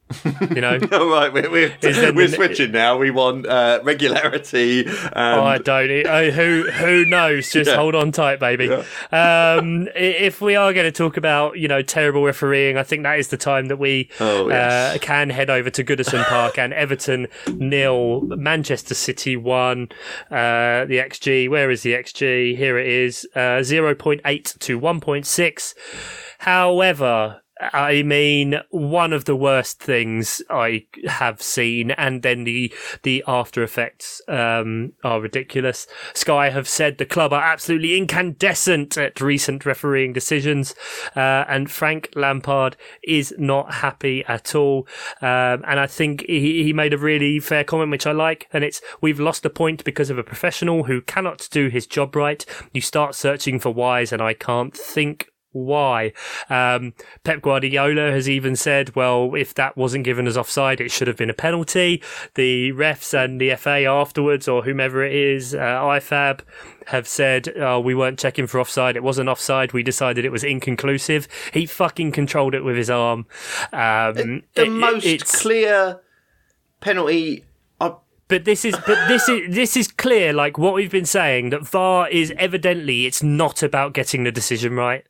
You know. <laughs> All right, we're, we're, we're switching now. We want uh, regularity. And, Oh, I don't. It- oh, who who knows? Just Yeah. hold on tight, baby. Um, if we are going to talk about you know terrible refereeing, I think that is the time that we Oh, yes. uh, can head over to Goodison Park and Everton nil, Manchester City one. Uh, the XG, where is the XG? Here it is, uh, zero point eight to one point six. However. I mean, one of the worst things I have seen, and then the the after effects um, are ridiculous. Sky have said the club are absolutely incandescent at recent refereeing decisions, uh, and Frank Lampard is not happy at all. Um, and I think he, he made a really fair comment, which I like, and it's we've lost a point because of a professional who cannot do his job right. You start searching for whys, and I can't think why. Um, Pep Guardiola has even said, well, if that wasn't given as offside, it should have been a penalty. The refs and the FA afterwards, or whomever it is, uh, IFAB, have said, oh, we weren't checking for offside. It wasn't offside. We decided it was inconclusive. He fucking controlled it with his arm. Um, the it- it- most it's- clear penalty. But this is but this is this is clear like what we've been saying that VAR is evidently it's not about getting the decision right.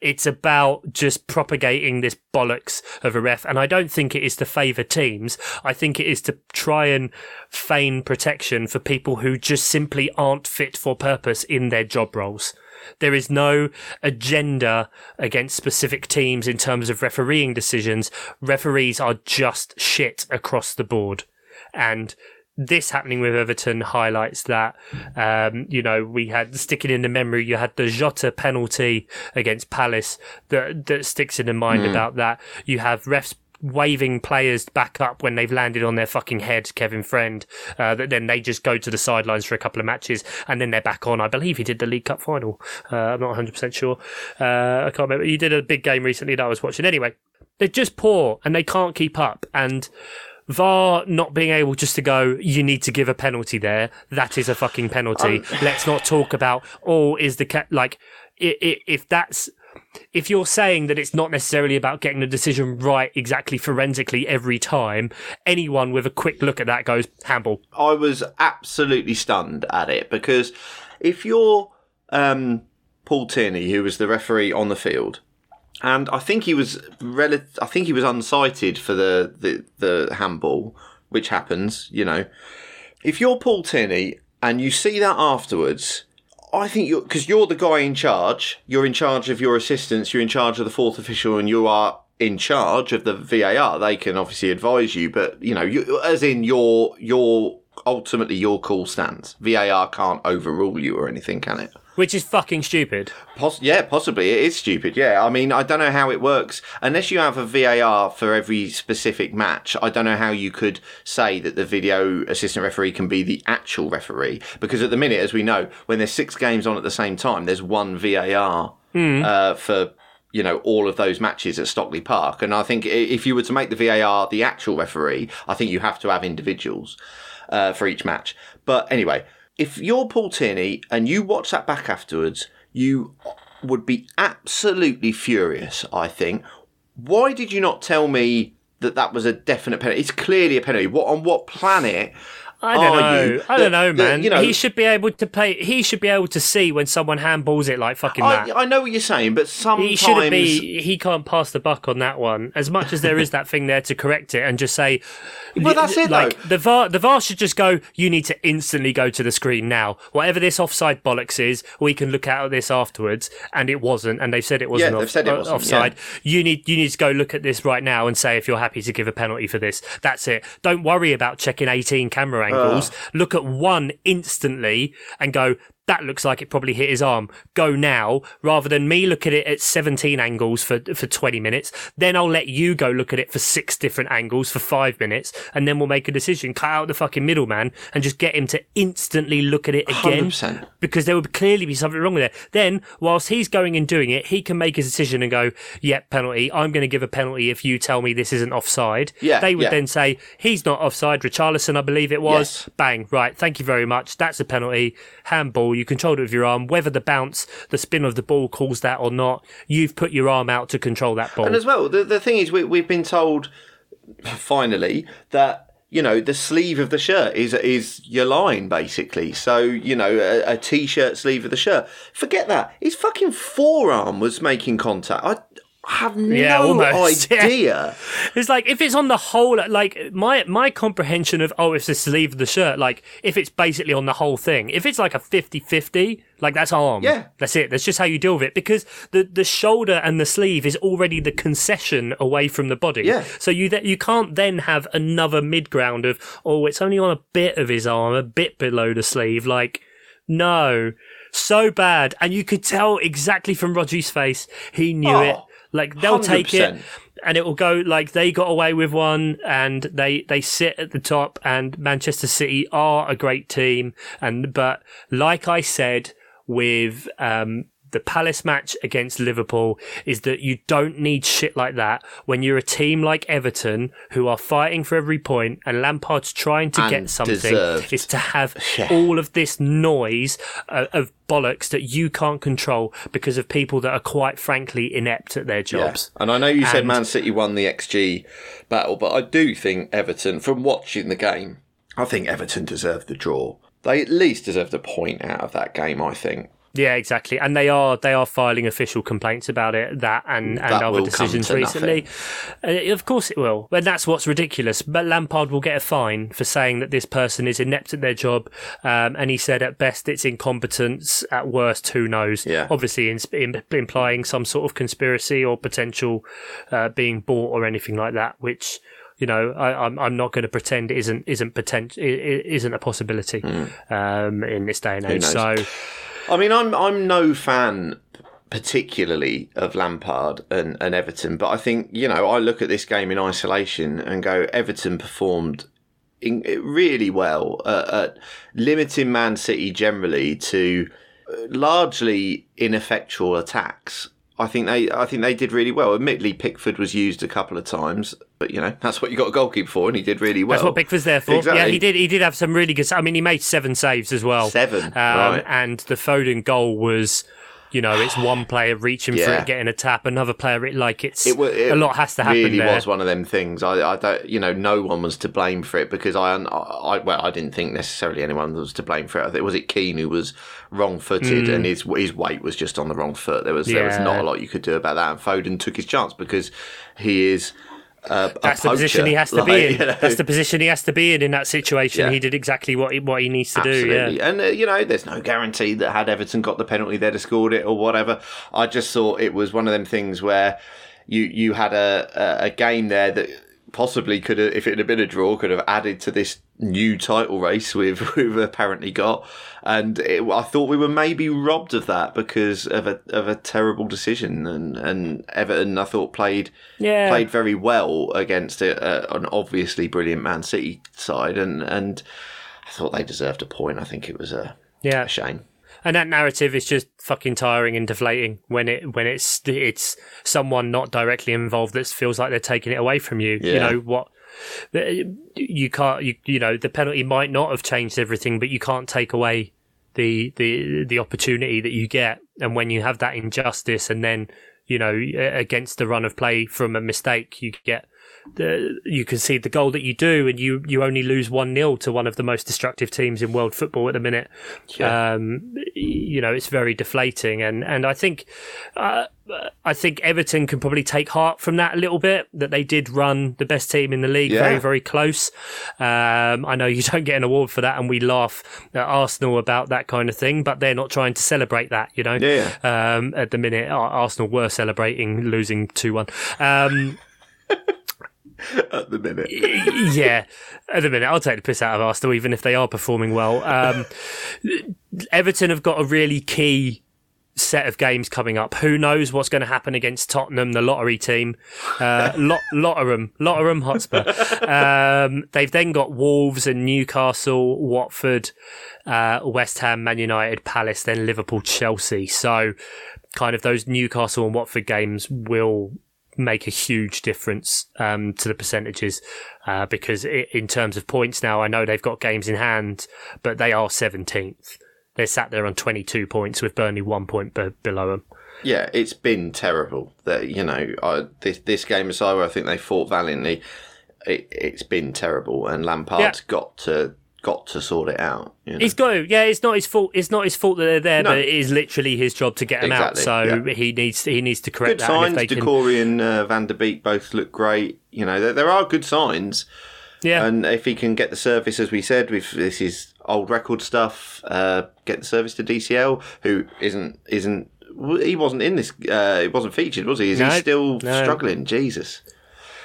It's about just propagating this bollocks of a ref. And I don't think it is to favour teams. I think it is to try and feign protection for people who just simply aren't fit for purpose in their job roles. There is no agenda against specific teams in terms of refereeing decisions. Referees are just shit across the board. And this happening with Everton highlights that. Um, you know, we had sticking in the memory, you had the Jota penalty against Palace that, that sticks in the mind about that. You have refs waving players back up when they've landed on their fucking head, Kevin Friend, uh, that then they just go to the sidelines for a couple of matches and then they're back on. I believe he did the League Cup final. Uh, I'm not 100% sure. Uh, I can't remember. He did a big game recently that I was watching. Anyway, they're just poor and they can't keep up. And VAR not being able just to go, you need to give a penalty there. That is a fucking penalty. <laughs> Let's not talk about, oh, is the cat like, if that's, if you're saying that it's not necessarily about getting the decision right exactly forensically every time, anyone with a quick look at that goes, handball. I was absolutely stunned at it because if you're um, Paul Tierney, who was the referee on the field, and I think he was rel- I think he was unsighted for the, the the handball, which happens. You know, if you're Paul Tierney and you see that afterwards. I think you're because you're the guy in charge. You're in charge of your assistants. You're in charge of the fourth official, and you are in charge of the VAR. They can obviously advise you, but you know, you, as in your your ultimately your call stands. VAR can't overrule you or anything, can it? Which is fucking stupid. Poss- yeah, possibly. It is stupid. Yeah. I mean, I don't know how it works. Unless you have a VAR for every specific match, I don't know how you could say that the video assistant referee can be the actual referee. Because at the minute, as we know, when there's six games on at the same time, there's one VAR uh, for. You know, all of those matches at Stockley Park. And I think if you were to make the VAR the actual referee, I think you have to have individuals uh, for each match. But anyway, if you're Paul Tierney and you watch that back afterwards, you would be absolutely furious, I think. Why did you not tell me that that was a definite penalty? It's clearly a penalty. What on what planet? I don't know. you I don't know, man. you know- he should be able to pay. He should be able to see when someone handballs it like fucking that. I, I know what you're saying, but sometimes he shouldn't be. He can't pass the buck on that one. As much as there is that thing there to correct it and just say, <laughs> but that's it, Like though. the VAR, the VAR should just go. You need to instantly go to the screen now. Whatever this offside bollocks is, we can look at this afterwards. And it wasn't. And they've said it wasn't. they've off- said it uh, wasn't, offside. You need. You need to go look at this right now and say if you're happy to give a penalty for this. That's it. Don't worry about checking 18 camera angles. Ah. Look at one instantly and go. That looks like it probably hit his arm. Go now, rather than me look at it at 17 angles for, for 20 minutes. Then I'll let you go look at it for six different angles for five minutes, and then we'll make a decision. Cut out the fucking middleman and just get him to instantly look at it again. 100%. Because there would clearly be something wrong with it. Then, whilst he's going and doing it, he can make a decision and go, yep, penalty. I'm going to give a penalty if you tell me this isn't offside. Yeah, They would yeah. then say, he's not offside. Richarlison, I believe it was. Yes. Bang. Right. Thank you very much. That's a penalty. Handball. You controlled it with your arm. Whether the bounce, the spin of the ball calls that or not, you've put your arm out to control that ball. And as well, the, the thing is, we, we've been told finally that you know the sleeve of the shirt is is your line basically. So you know a, a t-shirt sleeve of the shirt. Forget that. His fucking forearm was making contact. I have Yeah, no almost, <laughs> yeah. idea. It's like if it's on the whole, like my my comprehension of oh, it's the sleeve of the shirt. Like if it's basically on the whole thing. If it's like a 50-50, like that's arm. Yeah. that's it. That's just how you deal with it because the the shoulder and the sleeve is already the concession away from the body. Yeah. So you that you can't then have another mid ground of oh, it's only on a bit of his arm, a bit below the sleeve. Like no. So bad, and you could tell exactly from Rodri's face. He knew Oh, it. Like they'll take it and it will go like they got away with one and they they sit at the top and Manchester City are a great team. And but like I said with um the Palace match against Liverpool is that you don't need shit like that when you're a team like Everton who are fighting for every point and Lampard's trying to And get something deserved. is to have Yeah. all of this noise uh, of bollocks that you can't control because of people that are quite frankly inept at their jobs. And I know you said Man City won the XG battle, but I do think Everton, from watching the game, I think Everton deserved the draw. They at least deserved a point out of that game. I think. Yeah, exactly. And they are they are filing official complaints about it, that and, and That other decisions recently. Uh, of course it will. And that's what's ridiculous. But Lampard will get a fine for saying that this person is inept at their job. Um, and he said at best it's incompetence, at worst, who knows? Yeah. Obviously in, in, implying some sort of conspiracy or potential uh, being bought or anything like that, which you know, I, I'm I'm not going to pretend isn't isn't potent isn't a possibility um, in this day and age. So I mean, I'm I'm no fan particularly of Lampard and, and Everton, but I think you know I look at this game in isolation and go Everton performed in, really well at, at limiting Man City generally to uh, largely ineffectual attacks. I think they I think they did really well. Admittedly, Pickford was used a couple of times, but you know that's what you got a goalkeeper for, and he did really well. That's what Pickford's there for. Yeah, he did. He did have some really good. I mean, he made seven saves as well. Seven, um, right. And the Foden goal was you know, it's one <sighs> player reaching for it, getting a tap, another player it like it's It, it a lot has to happen Really there. was one of them things. I, I don't, you know, no one was to blame for it because I, I, well, I didn't think necessarily anyone was to blame for it. I think was it Keane who was wrong-footed and his his weight was just on the wrong foot. There was there was Mm. Not a lot you could do about that. And Foden took his chance because he is. Uh, a That's the position he has to Like, be in. you know. That's the position he has to be in in that situation. Yeah. He did exactly what he, what he needs to do. Yeah. And, uh, you know, there's no guarantee that had Everton got the penalty, they'd have scored it or whatever. I just thought it was one of them things where you, you had a, a, a game there that possibly could have, if it had been a draw, could have added to this new title race we've, <laughs> we've apparently got. And it, I thought we were maybe robbed of that because of a, of a terrible decision. And, and Everton, I thought, played Yeah. played very well against a, a, uh, an obviously brilliant Man City side. And, and I thought they deserved a point. I think it was a, Yeah. a shame. And that narrative is just fucking tiring and deflating when it when it's it's someone not directly involved that feels like they're taking it away from you. You know what? You can't. You you know the penalty might not have changed everything, but you can't take away the the the opportunity that you get. And when you have that injustice, and then you know against the run of play from a mistake, you get the you can see the goal that you do, and you you only lose one 0 to one of the most destructive teams in world football at the minute. Um, you know, it's very deflating, and and I think uh, I think Everton can probably take heart from that a little bit that they did run the best team in the league Yeah. very very close. Um, I know you <laughs> don't get an award for that, and we laugh at Arsenal about that kind of thing, but they're not trying to celebrate that. You know, Yeah, Um, at the minute, Arsenal were celebrating losing two one. Um, <laughs> <laughs> At the minute. yeah, at the minute, I'll take the piss out of Arsenal, even if they are performing well. Um, Everton have got a really key set of games coming up. Who knows what's going to happen against Tottenham, the lottery team, uh, Lot- Lotteram, Lotteram Hotspur. Um, they've then got Wolves and Newcastle, Watford, uh, West Ham, Man United, Palace, then Liverpool, Chelsea. So, kind of those Newcastle and Watford games will make a huge difference um, to the percentages uh, because i in terms of points now, I know they've got games in hand, but they are 17th. They're sat there on 22 points with Burnley one point be- below them. Yeah, it's been terrible. That you know, I, this this game aside, where I think they fought valiantly, it, it's been terrible, and Lampard's Yeah. got to got to sort it out. You know? He's got to, yeah. It's not his fault. It's not his fault that they're there, No. but it is literally his job to get them Exactly, out. So yeah. he needs he needs to correct good that. and signs. if they can, and uh, Van der Beek both look great. You know, there, there are good signs. yeah, And if he can get the service, as we said, with this is old record stuff, uh, get the service to DCL, who isn't isn't he wasn't in this, uh, he wasn't featured, was he? Is No, he still no. struggling? Jesus,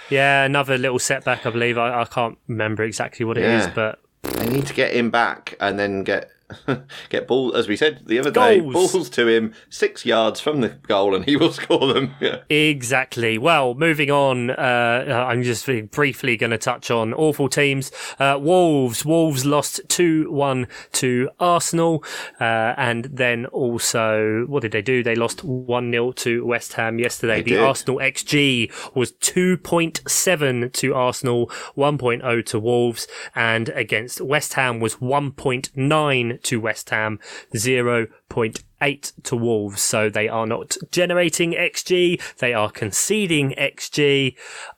yeah. Another little setback, I believe. I, I can't remember exactly what it is, Yeah. but they need to get him back and then get <laughs> get ball, as we said the other day, Goals. balls to him six yards from the goal, and he will <laughs> score them. <laughs> Yeah. Exactly. Well, moving on, uh, I'm just briefly going to touch on awful teams. Uh, Wolves. Wolves lost 2 1 to Arsenal. Uh, and then also, what did they do? They lost 1 0 to West Ham yesterday. They the did. Arsenal XG was 2.7 to Arsenal, 1.0 to Wolves. And against West Ham was 1.9 to West Ham, 0.8 to Wolves. So they are not generating XG, they are conceding XG.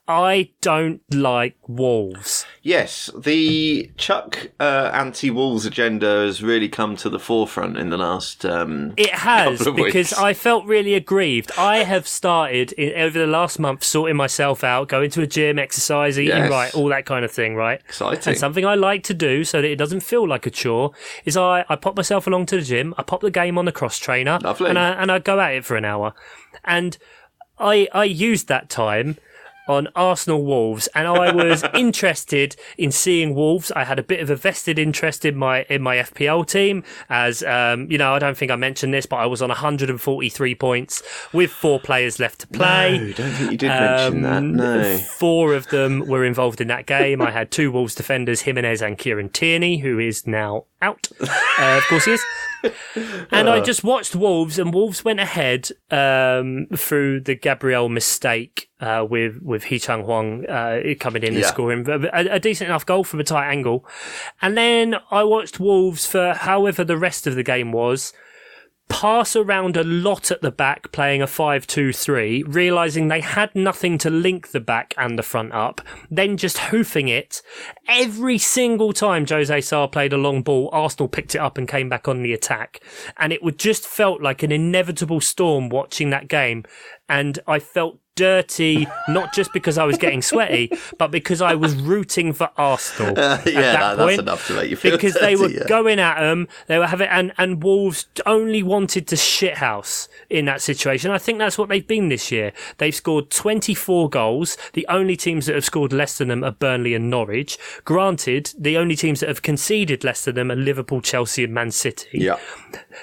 I don't like Wolves. Yes, the Chuck uh, anti-Wolves agenda has really come to the forefront in the last. Um, It has because weeks. I felt really aggrieved. I have started in, over the last month sorting myself out, going to a gym, exercise, eating Yes. right, all that kind of thing, right? Exciting. And something I like to do so that it doesn't feel like a chore is I, I pop myself along to the gym, I pop the game on the cross trainer, Lovely. and I and I go at it for an hour, and I I used that time on Arsenal Wolves, and I was <laughs> interested in seeing Wolves. I had a bit of a vested interest in my in my FPL team, as um, you know. I don't think I mentioned this, but I was on 143 points with four players left to play. no, don't think you did mention that. Um, No. Four of them were involved in that game. I had two Wolves defenders, Jimenez and Kieran Tierney, who is now out. Uh, of course he is. And I just watched Wolves, and Wolves went ahead um, through the Gabriel mistake uh, with with Hee Chan Hwang uh, coming in and Yeah. scoring a, a decent enough goal from a tight angle. And then I watched Wolves for however the rest of the game was pass around a lot at the back, playing a 5 2 3, realizing they had nothing to link the back and the front up, then just hoofing it. Every single time Jose Sa played a long ball, Arsenal picked it up and came back on the attack. And it would just felt like an inevitable storm watching that game. And I felt dirty, not just because I was getting sweaty, <laughs> but because I was rooting for Arsenal. Uh, at yeah, that that- that's enough to make you feel because they were yeah. going at them. They were having and and Wolves only wanted to shithouse in that situation. I think that's what they've been this year. They've scored 24 goals. The only teams that have scored less than them are Burnley and Norwich. Granted, the only teams that have conceded less than them are Liverpool, Chelsea, and Man City. Yeah.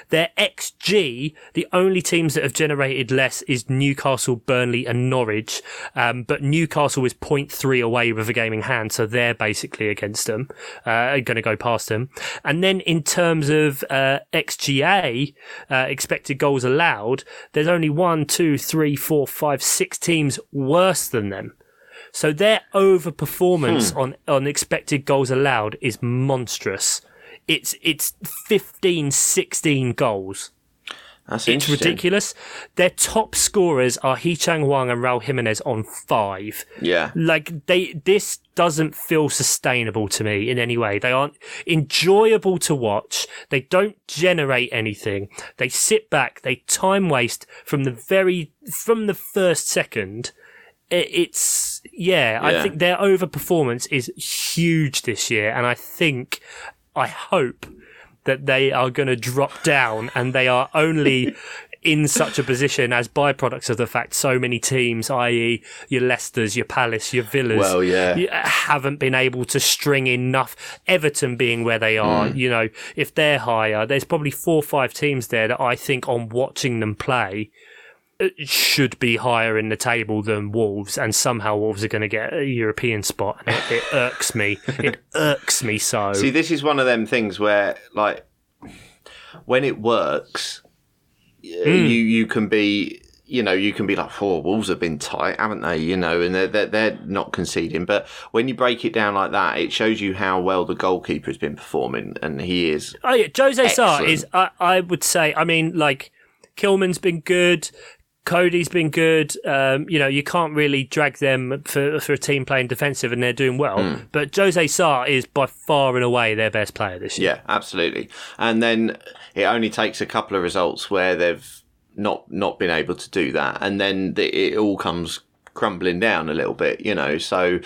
Their XG, the only teams that have generated less is Newcastle, Burnley, and Norwich. Um, but Newcastle is 0.3 away with a game in hand, so they're basically against them, uh, going to go past them. And then in terms of uh, XGA, uh, expected goals allowed, there's only one, two, three, four, five, six teams worse than them. So their overperformance on, on expected goals allowed is monstrous. It's it's 15, 16 goals. That's It's ridiculous. Their top scorers are Hee Chan Hwang and Raul Jimenez on five. Yeah. Like they, this doesn't feel sustainable to me in any way. They aren't enjoyable to watch. They don't generate anything. They sit back. They time waste from the very, from the first second. It's, yeah, I think their overperformance is huge this year. And I think, I hope that they are going to drop down and they are only <laughs> in such a position as byproducts of the fact so many teams, i.e., your Leicesters, your Palace, your Villas, Well, yeah. haven't been able to string enough. Everton being where they are, Hmm. you know, if they're higher, there's probably four or five teams there that I think on watching them play uh, should be higher in the table than Wolves, and somehow Wolves are going to get a European spot. And it, it irks me. <laughs> It irks me so. See, this is one of them things where, like, when it works, Hmm. you you can be, you know, you can be like, "Oh, Wolves have been tight, haven't they?" You know, and they're they're, they're not conceding. But when you break it down like that, it shows you how well the goalkeeper has been performing, and he is. Oh yeah, Jose Sa is. I, I would say. I mean, like Kilman's been good. Coady's been good. Um, you know, you can't really drag them for for a team playing defensive and they're doing well. Hmm. But Jose Sa is by far and away their best player this year. Yeah, absolutely. And then it only takes a couple of results where they've not not been able to do that, and then the, it all comes crumbling down a little bit, you know. So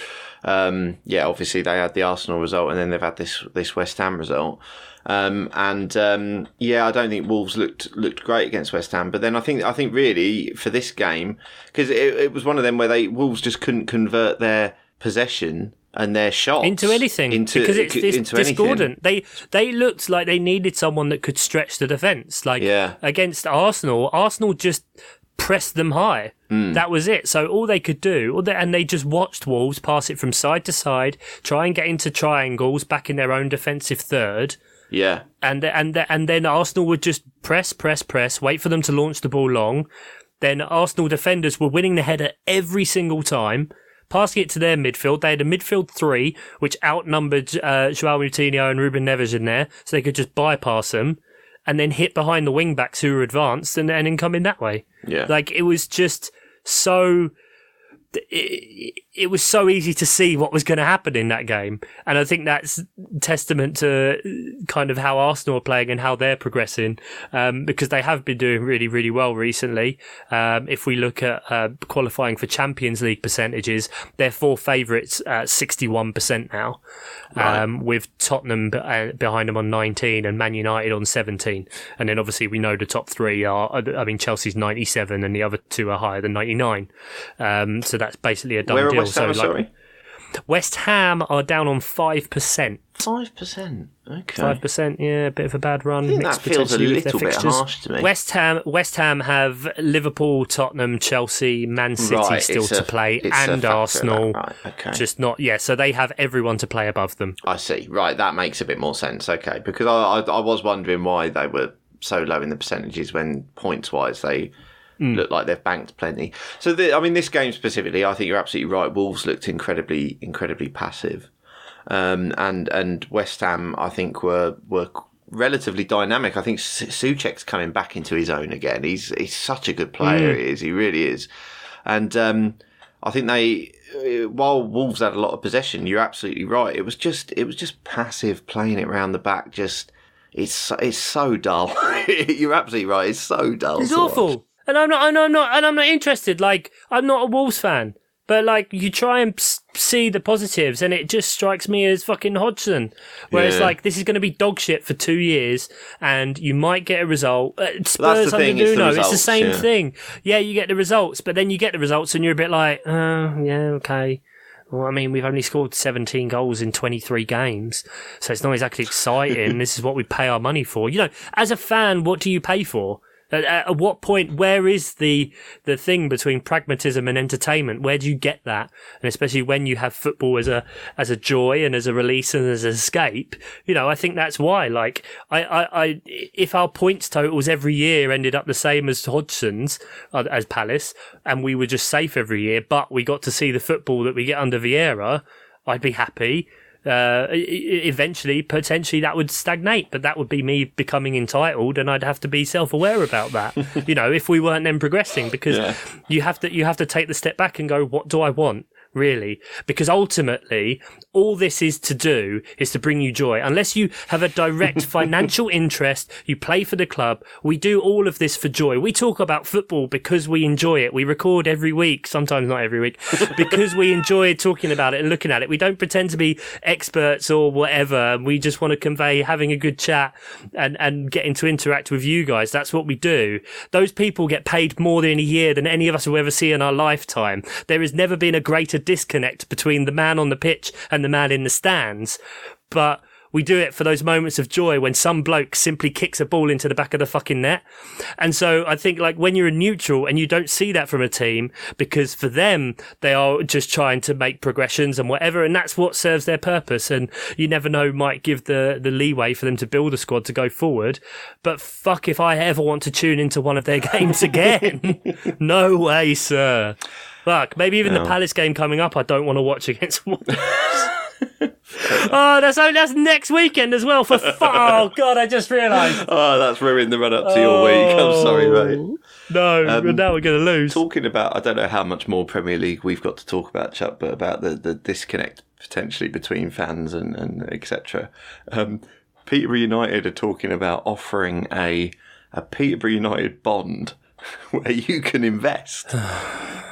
um, yeah, obviously they had the Arsenal result, and then they've had this this West Ham result. Um, and um, yeah, I don't think Wolves looked looked great against West Ham. But then I think I think really for this game because it, it was one of them where they Wolves just couldn't convert their possession and their shot Into anything into because it's, it's into anything. discordant. They they looked like they needed someone that could stretch the defense. Like Yeah. against Arsenal, Arsenal just pressed them high. Hmm. That was it. So all they could do, they, and they just watched Wolves pass it from side to side, try and get into triangles back in their own defensive third. Yeah, and and and then Arsenal would just press, press, press, wait for them to launch the ball long. Then Arsenal defenders were winning the header every single time, passing it to their midfield. They had a midfield three, which outnumbered uh, Joao Moutinho and Ruben Neves in there, so they could just bypass them and then hit behind the wing backs who were advanced and, and then come in that way. yeah. Like it was just so. It, it was so easy to see what was going to happen in that game, and I think that's testament to kind of how Arsenal are playing and how they're progressing, um, because they have been doing really, really well recently. Um, if we look at uh, qualifying for Champions League percentages, they're four favourites at sixty-one percent now, um, with Tottenham be- uh, behind them on nineteen and Man United on seventeen, and then obviously we know the top three are. I mean, Chelsea's ninety-seven, and the other two are higher than ninety-nine. Um, so that's basically a done Where deal. West Ham? so like, sorry, West Ham are down on five percent. five percent. Okay, Five percent, yeah, a bit of a bad run. I think that mixed feels a potentially with their little bit harsh to me. West Ham, West Ham have Liverpool, Tottenham, Chelsea, Man City Right, still to a- play, it's a factor and Arsenal. right, okay. Just not, yeah. So they have everyone to play above them. I see. Right, that makes a bit more sense. Okay, because I, I, I was wondering why they were so low in the percentages when points wise they look like they've banked plenty. So, the, I mean, this game specifically, I think you're absolutely right. Wolves looked incredibly, incredibly passive, um, and and West Ham, I think, were were relatively dynamic. I think Su- Soucek's coming back into his own again. He's he's such a good player. He is. He really is. And um, I think they, uh, while Wolves had a lot of possession, you're absolutely right. It was just it was just passive playing it round the back. Just it's so- it's so dull. <laughs> you're absolutely right. It's so dull. It's awful. watch. And I'm not, and I'm not, and I'm not interested. Like, I'm not a Wolves fan, but like, you try and see the positives, and it just strikes me as fucking Hodgson. Whereas, Yeah. like, this is going to be dog shit for two years, and you might get a result. Uh, Spurs under thing, it's the Nuno, it's the same yeah. thing. Yeah, you get the results, but then you get the results, and you're a bit like, uh, yeah, okay. Well, I mean, we've only scored 17 goals in 23 games, so it's not exactly exciting. <laughs> this is what we pay our money for. You know, as a fan, what do you pay for? At, at what point, where is the the thing between pragmatism and entertainment? Where do you get that? And especially when you have football as a as a joy and as a release and as an escape, you know, I think that's why. Like, I, I, I if our points totals every year ended up the same as Hodgson's uh, as Palace, and we were just safe every year, but we got to see the football that we get under Vieira, I'd be happy uh, eventually, potentially that would stagnate, but that would be me becoming entitled, and I'd have to be self-aware about that. <laughs> you know, if we weren't then progressing, because Yeah. you have to you have to take the step back and go, what do I want? Really, because ultimately, all this is to do is to bring you joy. Unless you have a direct <laughs> financial interest, you play for the club. We do all of this for joy. We talk about football because we enjoy it. We record every week, sometimes not every week, <laughs> because we enjoy talking about it and looking at it. We don't pretend to be experts or whatever. We just want to convey having a good chat and, and getting to interact with you guys. That's what we do. Those people get paid more in a year than any of us will ever see in our lifetime. There has never been a greater disconnect between the man on the pitch and the man in the stands. But we do it for those moments of joy when some bloke simply kicks a ball into the back of the fucking net. And so I think like when you're a neutral and you don't see that from a team because for them, they are just trying to make progressions and whatever. And that's what serves their purpose. And you never know, might give the, the leeway for them to build a squad to go forward. But fuck if I ever want to tune into one of their <laughs> games again. <laughs> no way, sir. Fuck. Maybe even the Palace game coming up, I don't want to watch against <laughs> Wolves. Oh, that's oh, that's next weekend as well. For fu- <laughs> oh god, I just realised. Oh, that's ruined the run up to your week. I'm sorry, mate. No, Um, now we're going to lose. Talking about, I don't know how much more Premier League we've got to talk about, Chuck, but about the, the disconnect potentially between fans and, and etc. Um, Peterborough United are talking about offering a a Peterborough United bond <laughs> where you can invest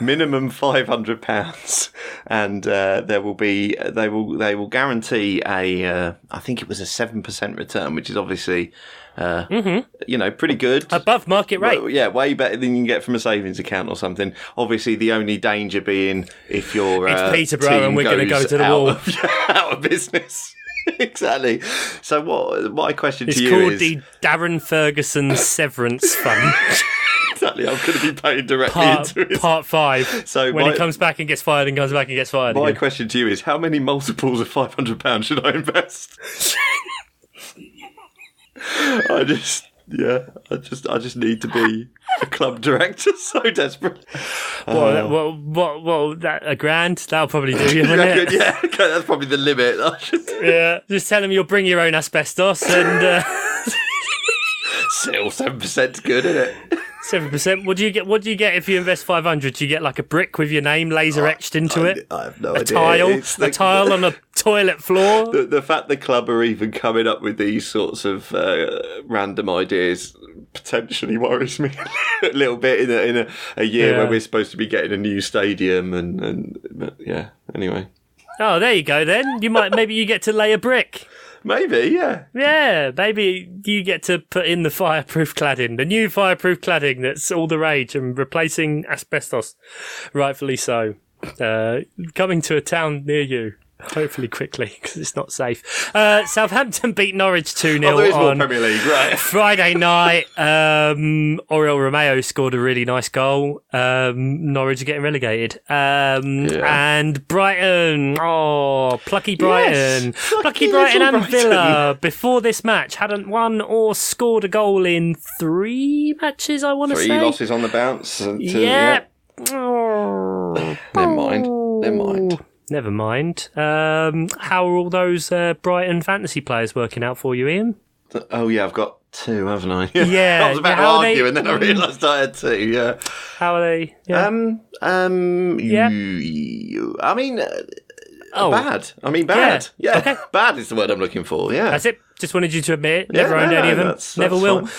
minimum five hundred pounds, and uh, there will be they will they will guarantee a uh, I think it was a seven percent return, which is obviously. Uh, You know, pretty good. Above market rate. Well, yeah, way better than you can get from a savings account or something. Obviously, the only danger being if your It's uh, Peterborough and we're gonna go to the wall. of, <laughs> out of business. <laughs> exactly. So, what my question It's to you is called the Darren Ferguson Severance Fund, <laughs> exactly. I'm going to be paying directly part, into it. part five. So when my- he comes back and gets fired and comes back and gets fired My again. question to you is: How many multiples of five hundred pounds should I invest? <laughs> I just, yeah, I just, I just need to be a <laughs> club director. <laughs> So desperate. Well, well, well, well, that, a grand, that'll probably do you, <laughs> yeah, that's probably the limit. I should Yeah, just tell him you'll bring your own asbestos and uh, <laughs> still seven percent good, isn't it? seven percent. What do you get? What do you get if you invest five hundred? Do you get like a brick with your name laser etched into it? I have no A idea. tile, It's the- a tile on a toilet floor. <laughs> The, the fact the club are even coming up with these sorts of uh, random ideas potentially worries me <laughs> a little bit in a, in a, a year Yeah. where we're supposed to be getting a new stadium and, and yeah anyway Oh, there you go. Then you might maybe you get to lay a brick. Maybe yeah Yeah, maybe you get to put in the fireproof cladding, the new fireproof cladding that's all the rage and replacing asbestos, rightfully so. Uh, coming to a town near you, hopefully quickly <laughs> because it's not safe. Uh, Southampton beat Norwich 2 0 oh there is more on Premier League right <laughs> Friday night. Um, Romeu scored a really nice goal. Um, Norwich are getting relegated. Um, Yeah. And Brighton, oh, plucky Brighton. Yes, plucky, plucky Brighton and Villa before this match hadn't won or scored a goal in three matches, I want to say. three losses on the bounce and to, Yeah. Oh. never mind never mind Never mind. Um, how are all those uh, Brighton fantasy players working out for you, Ian? Oh yeah, I've got two, haven't I? <laughs> Yeah, I was about yeah, to argue, they- and then I realised I had two. Yeah. How are they? Yeah. Um. Um. Yeah. you- I mean, uh, oh, bad. I mean, bad. Yeah. Yeah. Okay. Bad is the word I'm looking for. Yeah. That's it. Just wanted you to admit, Yeah, never owned no, any of them, that's- never that's will.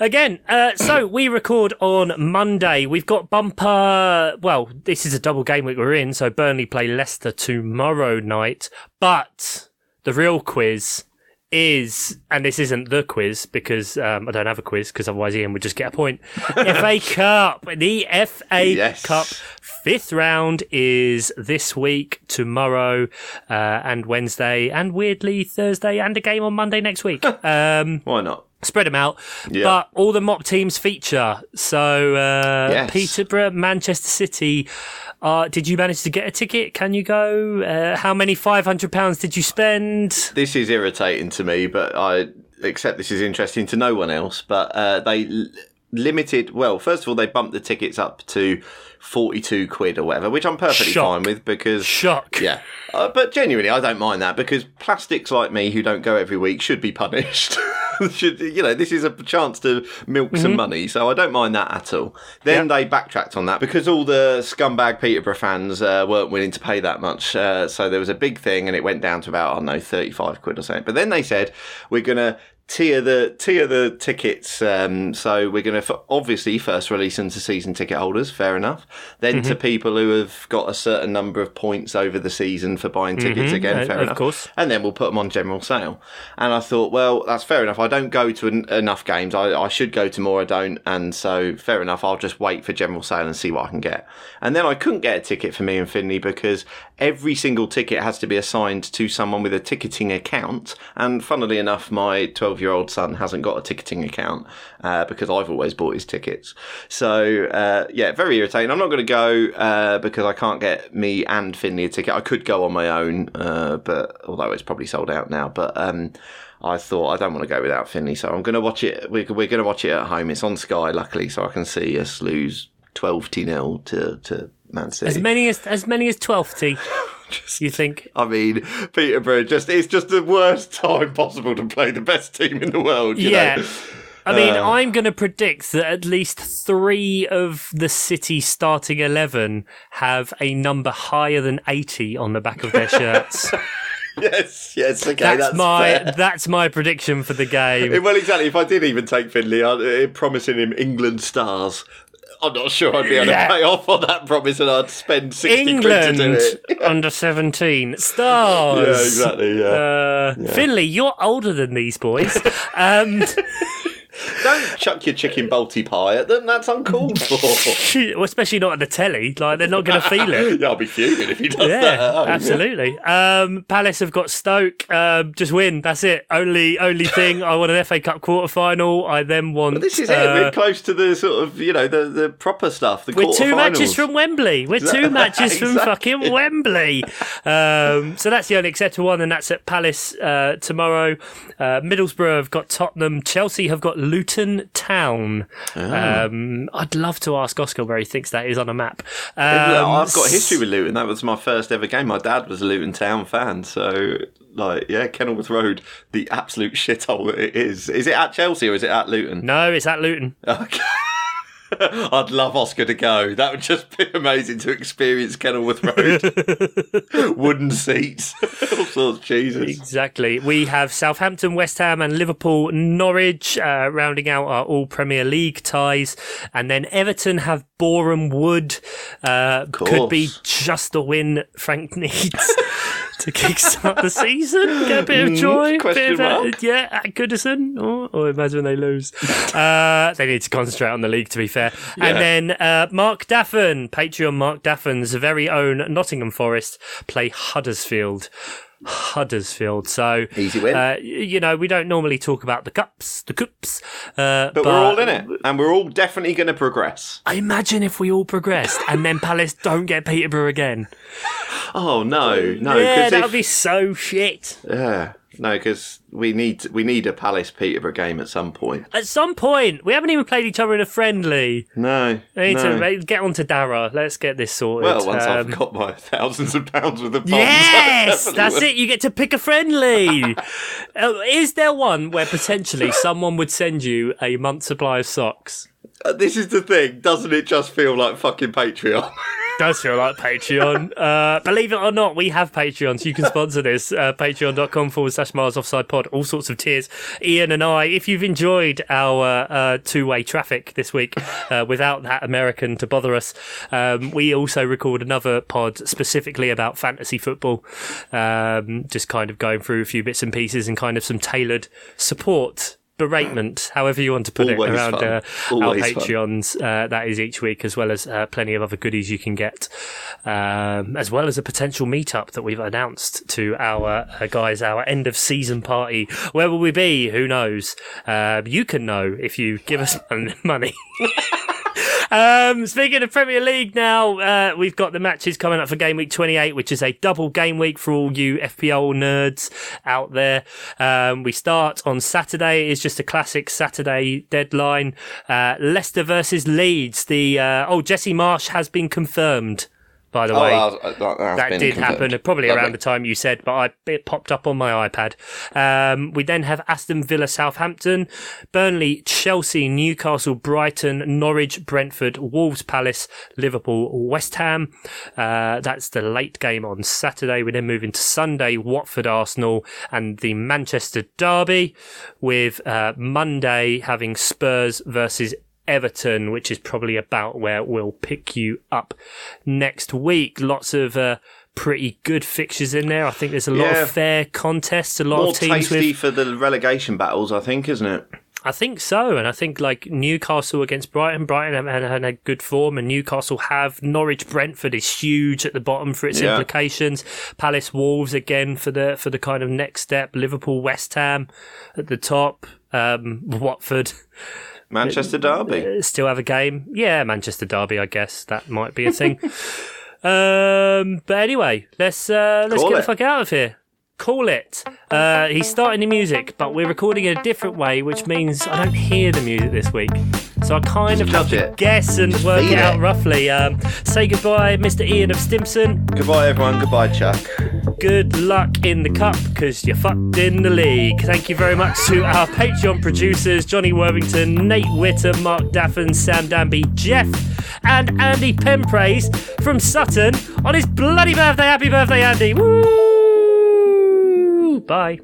Again, uh, so we record on Monday. We've got bumper. Well, this is a double game week we're in, so Burnley play Leicester tomorrow night. But the real quiz is, and this isn't the quiz because um, I don't have a quiz because otherwise Ian would just get a point. <laughs> FA Cup, the FA Yes. Cup fifth round is this week, tomorrow, uh, and Wednesday, and weirdly Thursday, and a game on Monday next week. <laughs> Um, Why not? Spread them out. Yeah. But all the mock teams feature. So uh, Yes. Peterborough, Manchester City. Uh, did you manage to get a ticket? Can you go? Uh, how many five hundred pounds did you spend? This is irritating to me, but I accept this is interesting to no one else. But uh, they l- limited. Well, first of all, they bumped the tickets up to forty-two quid or whatever, which I'm perfectly Shock. fine with because Shock. Yeah, uh, but genuinely, I don't mind that because plastics like me who don't go every week should be punished. <laughs> should you know? This is a chance to milk some money, so I don't mind that at all. Then they backtracked on that because all the scumbag Peterborough fans uh, weren't willing to pay that much. Uh, so there was a big thing, and it went down to about I don't know thirty-five quid or something. But then they said we're gonna tier the tier the tickets. Um, so we're going to obviously first release them to season ticket holders. Fair enough. Then to people who have got a certain number of points over the season for buying tickets again. uh, Fair of enough. course. And then we'll put them on general sale. And I thought, well, that's fair enough. I don't go to en- enough games. I, I should go to more. I don't. And so fair enough. I'll just wait for general sale and see what I can get. And then I couldn't get a ticket for me and Finley because every single ticket has to be assigned to someone with a ticketing account. And funnily enough, my 12 year old son hasn't got a ticketing account uh, because I've always bought his tickets. So, uh, yeah, very irritating. I'm not going to go uh, because I can't get me and Finley a ticket. I could go on my own, uh, but although it's probably sold out now. But um, I thought I don't want to go without Finley, so I'm going to watch it. We're, we're going to watch it at home. It's on Sky, luckily, so I can see us lose 12 to 0 to, to Man City. As many as as many as twelfth T. <laughs> you think? I mean, Peterborough just it's just the worst time possible to play the best team in the world. You Yeah. Know? I mean, Uh. I'm going to predict that at least three of the City starting 11 have a number higher than 80 on the back of their shirts. <laughs> Yes, yes, okay, that's, that's, my fair. that's my prediction for the game. Well, exactly. If I did even take Finley, I'd, uh, promising him England stars, I'm not sure I'd be able Yeah. to pay off on that promise, and I'd spend sixty quid to do England it. <laughs> under 17 stars. Yeah, exactly. Yeah. Uh, Finley, you're older than these boys. <laughs> Um, Don't chuck your chicken balti pie at them. That's uncalled <laughs> for. well, especially not at the telly. Like they're not going to feel it. <laughs> yeah, I'll be fuming if he does Yeah, that. Oh, absolutely. Um, Palace have got Stoke. Um, just win. That's it. Only only thing. I want an FA Cup quarter final. I then want. This is it. uh, We're close to the sort of you know the, the proper stuff. The We're two matches from Wembley. We're two <laughs> matches from fucking Wembley. Um, so that's the only acceptable one, and that's at Palace uh, tomorrow. Uh, Middlesbrough have got Tottenham. Chelsea have got Luton Town. Ah. Um, I'd love to ask Oscar where he thinks that is on a map. Um, I've got history with Luton. That was my first ever game. My dad was a Luton Town fan, so like, yeah, Kenilworth Road, the absolute shithole that it is. Is it at Chelsea or is it at Luton? No, it's at Luton. Okay. <laughs> I'd love Oscar to go. That would just be amazing to experience Kenilworth Road. <laughs> Wooden seats, <laughs> all sorts. Jesus. Exactly. We have Southampton, West Ham, and Liverpool, Norwich uh, rounding out our all Premier League ties. And then Everton have Boreham Wood. Uh, could be just the win Frank needs to kickstart the season. Get a bit of joy. Mm, question bit of, uh, yeah, at Goodison. Oh, oh, imagine they lose. <laughs> Uh, they need to concentrate on the league, to be fair. And then uh, Mark Daffin, Patreon Mark Daffin's very own Nottingham Forest, play Huddersfield. Huddersfield. So Easy win. Uh, you know, we don't normally talk about the cups, the cups, uh, But, we're all in it, and we're all definitely going to progress. I imagine if we all progressed and then Palace <laughs> don't get Peterborough again. Oh no, no, yeah, that would be so shit. yeah, no, because we need we need a Palace Peterborough game at some point. At some point, we haven't even played each other in a friendly. No, We need no. to get on to Dara. Let's get this sorted. well, once Um, I've got my <laughs> thousands of pounds worth of bombs, Yes, that's will. it. You get to pick a friendly. Uh, <laughs> is there one where potentially someone would send you a month's supply of socks? Uh, This is the thing, doesn't it? Just feel like fucking Patreon. <laughs> Does feel like Patreon. Uh, believe it or not, we have Patreons. You can sponsor this. Uh, Patreon.com forward slash Miles Offside Pod. All sorts of tiers. Ian and I, if you've enjoyed our uh, two way traffic this week uh, without that American to bother us, um, we also record another pod specifically about fantasy football. Um, just kind of going through a few bits and pieces and kind of some tailored support. Beratement, however you want to put Always it, around uh, our Patreons. Uh, that is each week, as well as uh, plenty of other goodies you can get, um, as well as a potential meetup that we've announced to our uh, guys, our end of season party. Where will we be? Who knows? Um, you can know if you give us <laughs> money. <laughs> Um, speaking of Premier League now, uh, we've got the matches coming up for game week 28, which is a double game week for all you FPL nerds out there. Um, we start on Saturday. It's just a classic Saturday deadline. Uh, Leicester versus Leeds. The, uh, oh, Jesse Marsch has been confirmed, by the Oh, way that, was- that, that did confirmed. happen probably Lovely. around the time you said, but I, it popped up on my iPad. Um, we then have Aston Villa, Southampton, Burnley, Chelsea, Newcastle, Brighton, Norwich, Brentford, Wolves, Palace, Liverpool, West Ham. Uh, that's the late game on Saturday. We then move into Sunday, Watford, Arsenal, and the Manchester Derby, with uh, Monday having Spurs versus Everton, which is probably about where we'll pick you up next week. Lots of uh, pretty good fixtures in there. I think there's a lot Yeah. of fair contests, a lot More of teams tasty with. for the relegation battles, I think, isn't it? I think so, and I think like Newcastle against Brighton. Brighton have had, had good form, and Newcastle have. Norwich Brentford is huge at the bottom for its Yeah. implications. Palace Wolves again for the for the kind of next step. Liverpool West Ham at the top. Um, Watford Manchester Derby. uh, still have a game. Yeah, Manchester Derby, I guess that might be a thing. <laughs> um, but anyway, let's uh, let's Call get it. the fuck out of here. Call it. Uh, he's starting the music, but we're recording in a different way, which means I don't hear the music this week. So I kind of have to it. guess and work feel it out it. roughly. Um, say goodbye, Mr. Ian of Stimson. Goodbye, everyone. Goodbye, Chuck. Good luck in the cup because you're fucked in the league. Thank you very much to our Patreon producers Johnny Worthington, Nate Witter, Mark Daffin, Sam Danby, Jeff, and Andy Penpraise from Sutton on his bloody birthday. Happy birthday, Andy! Woo! Bye.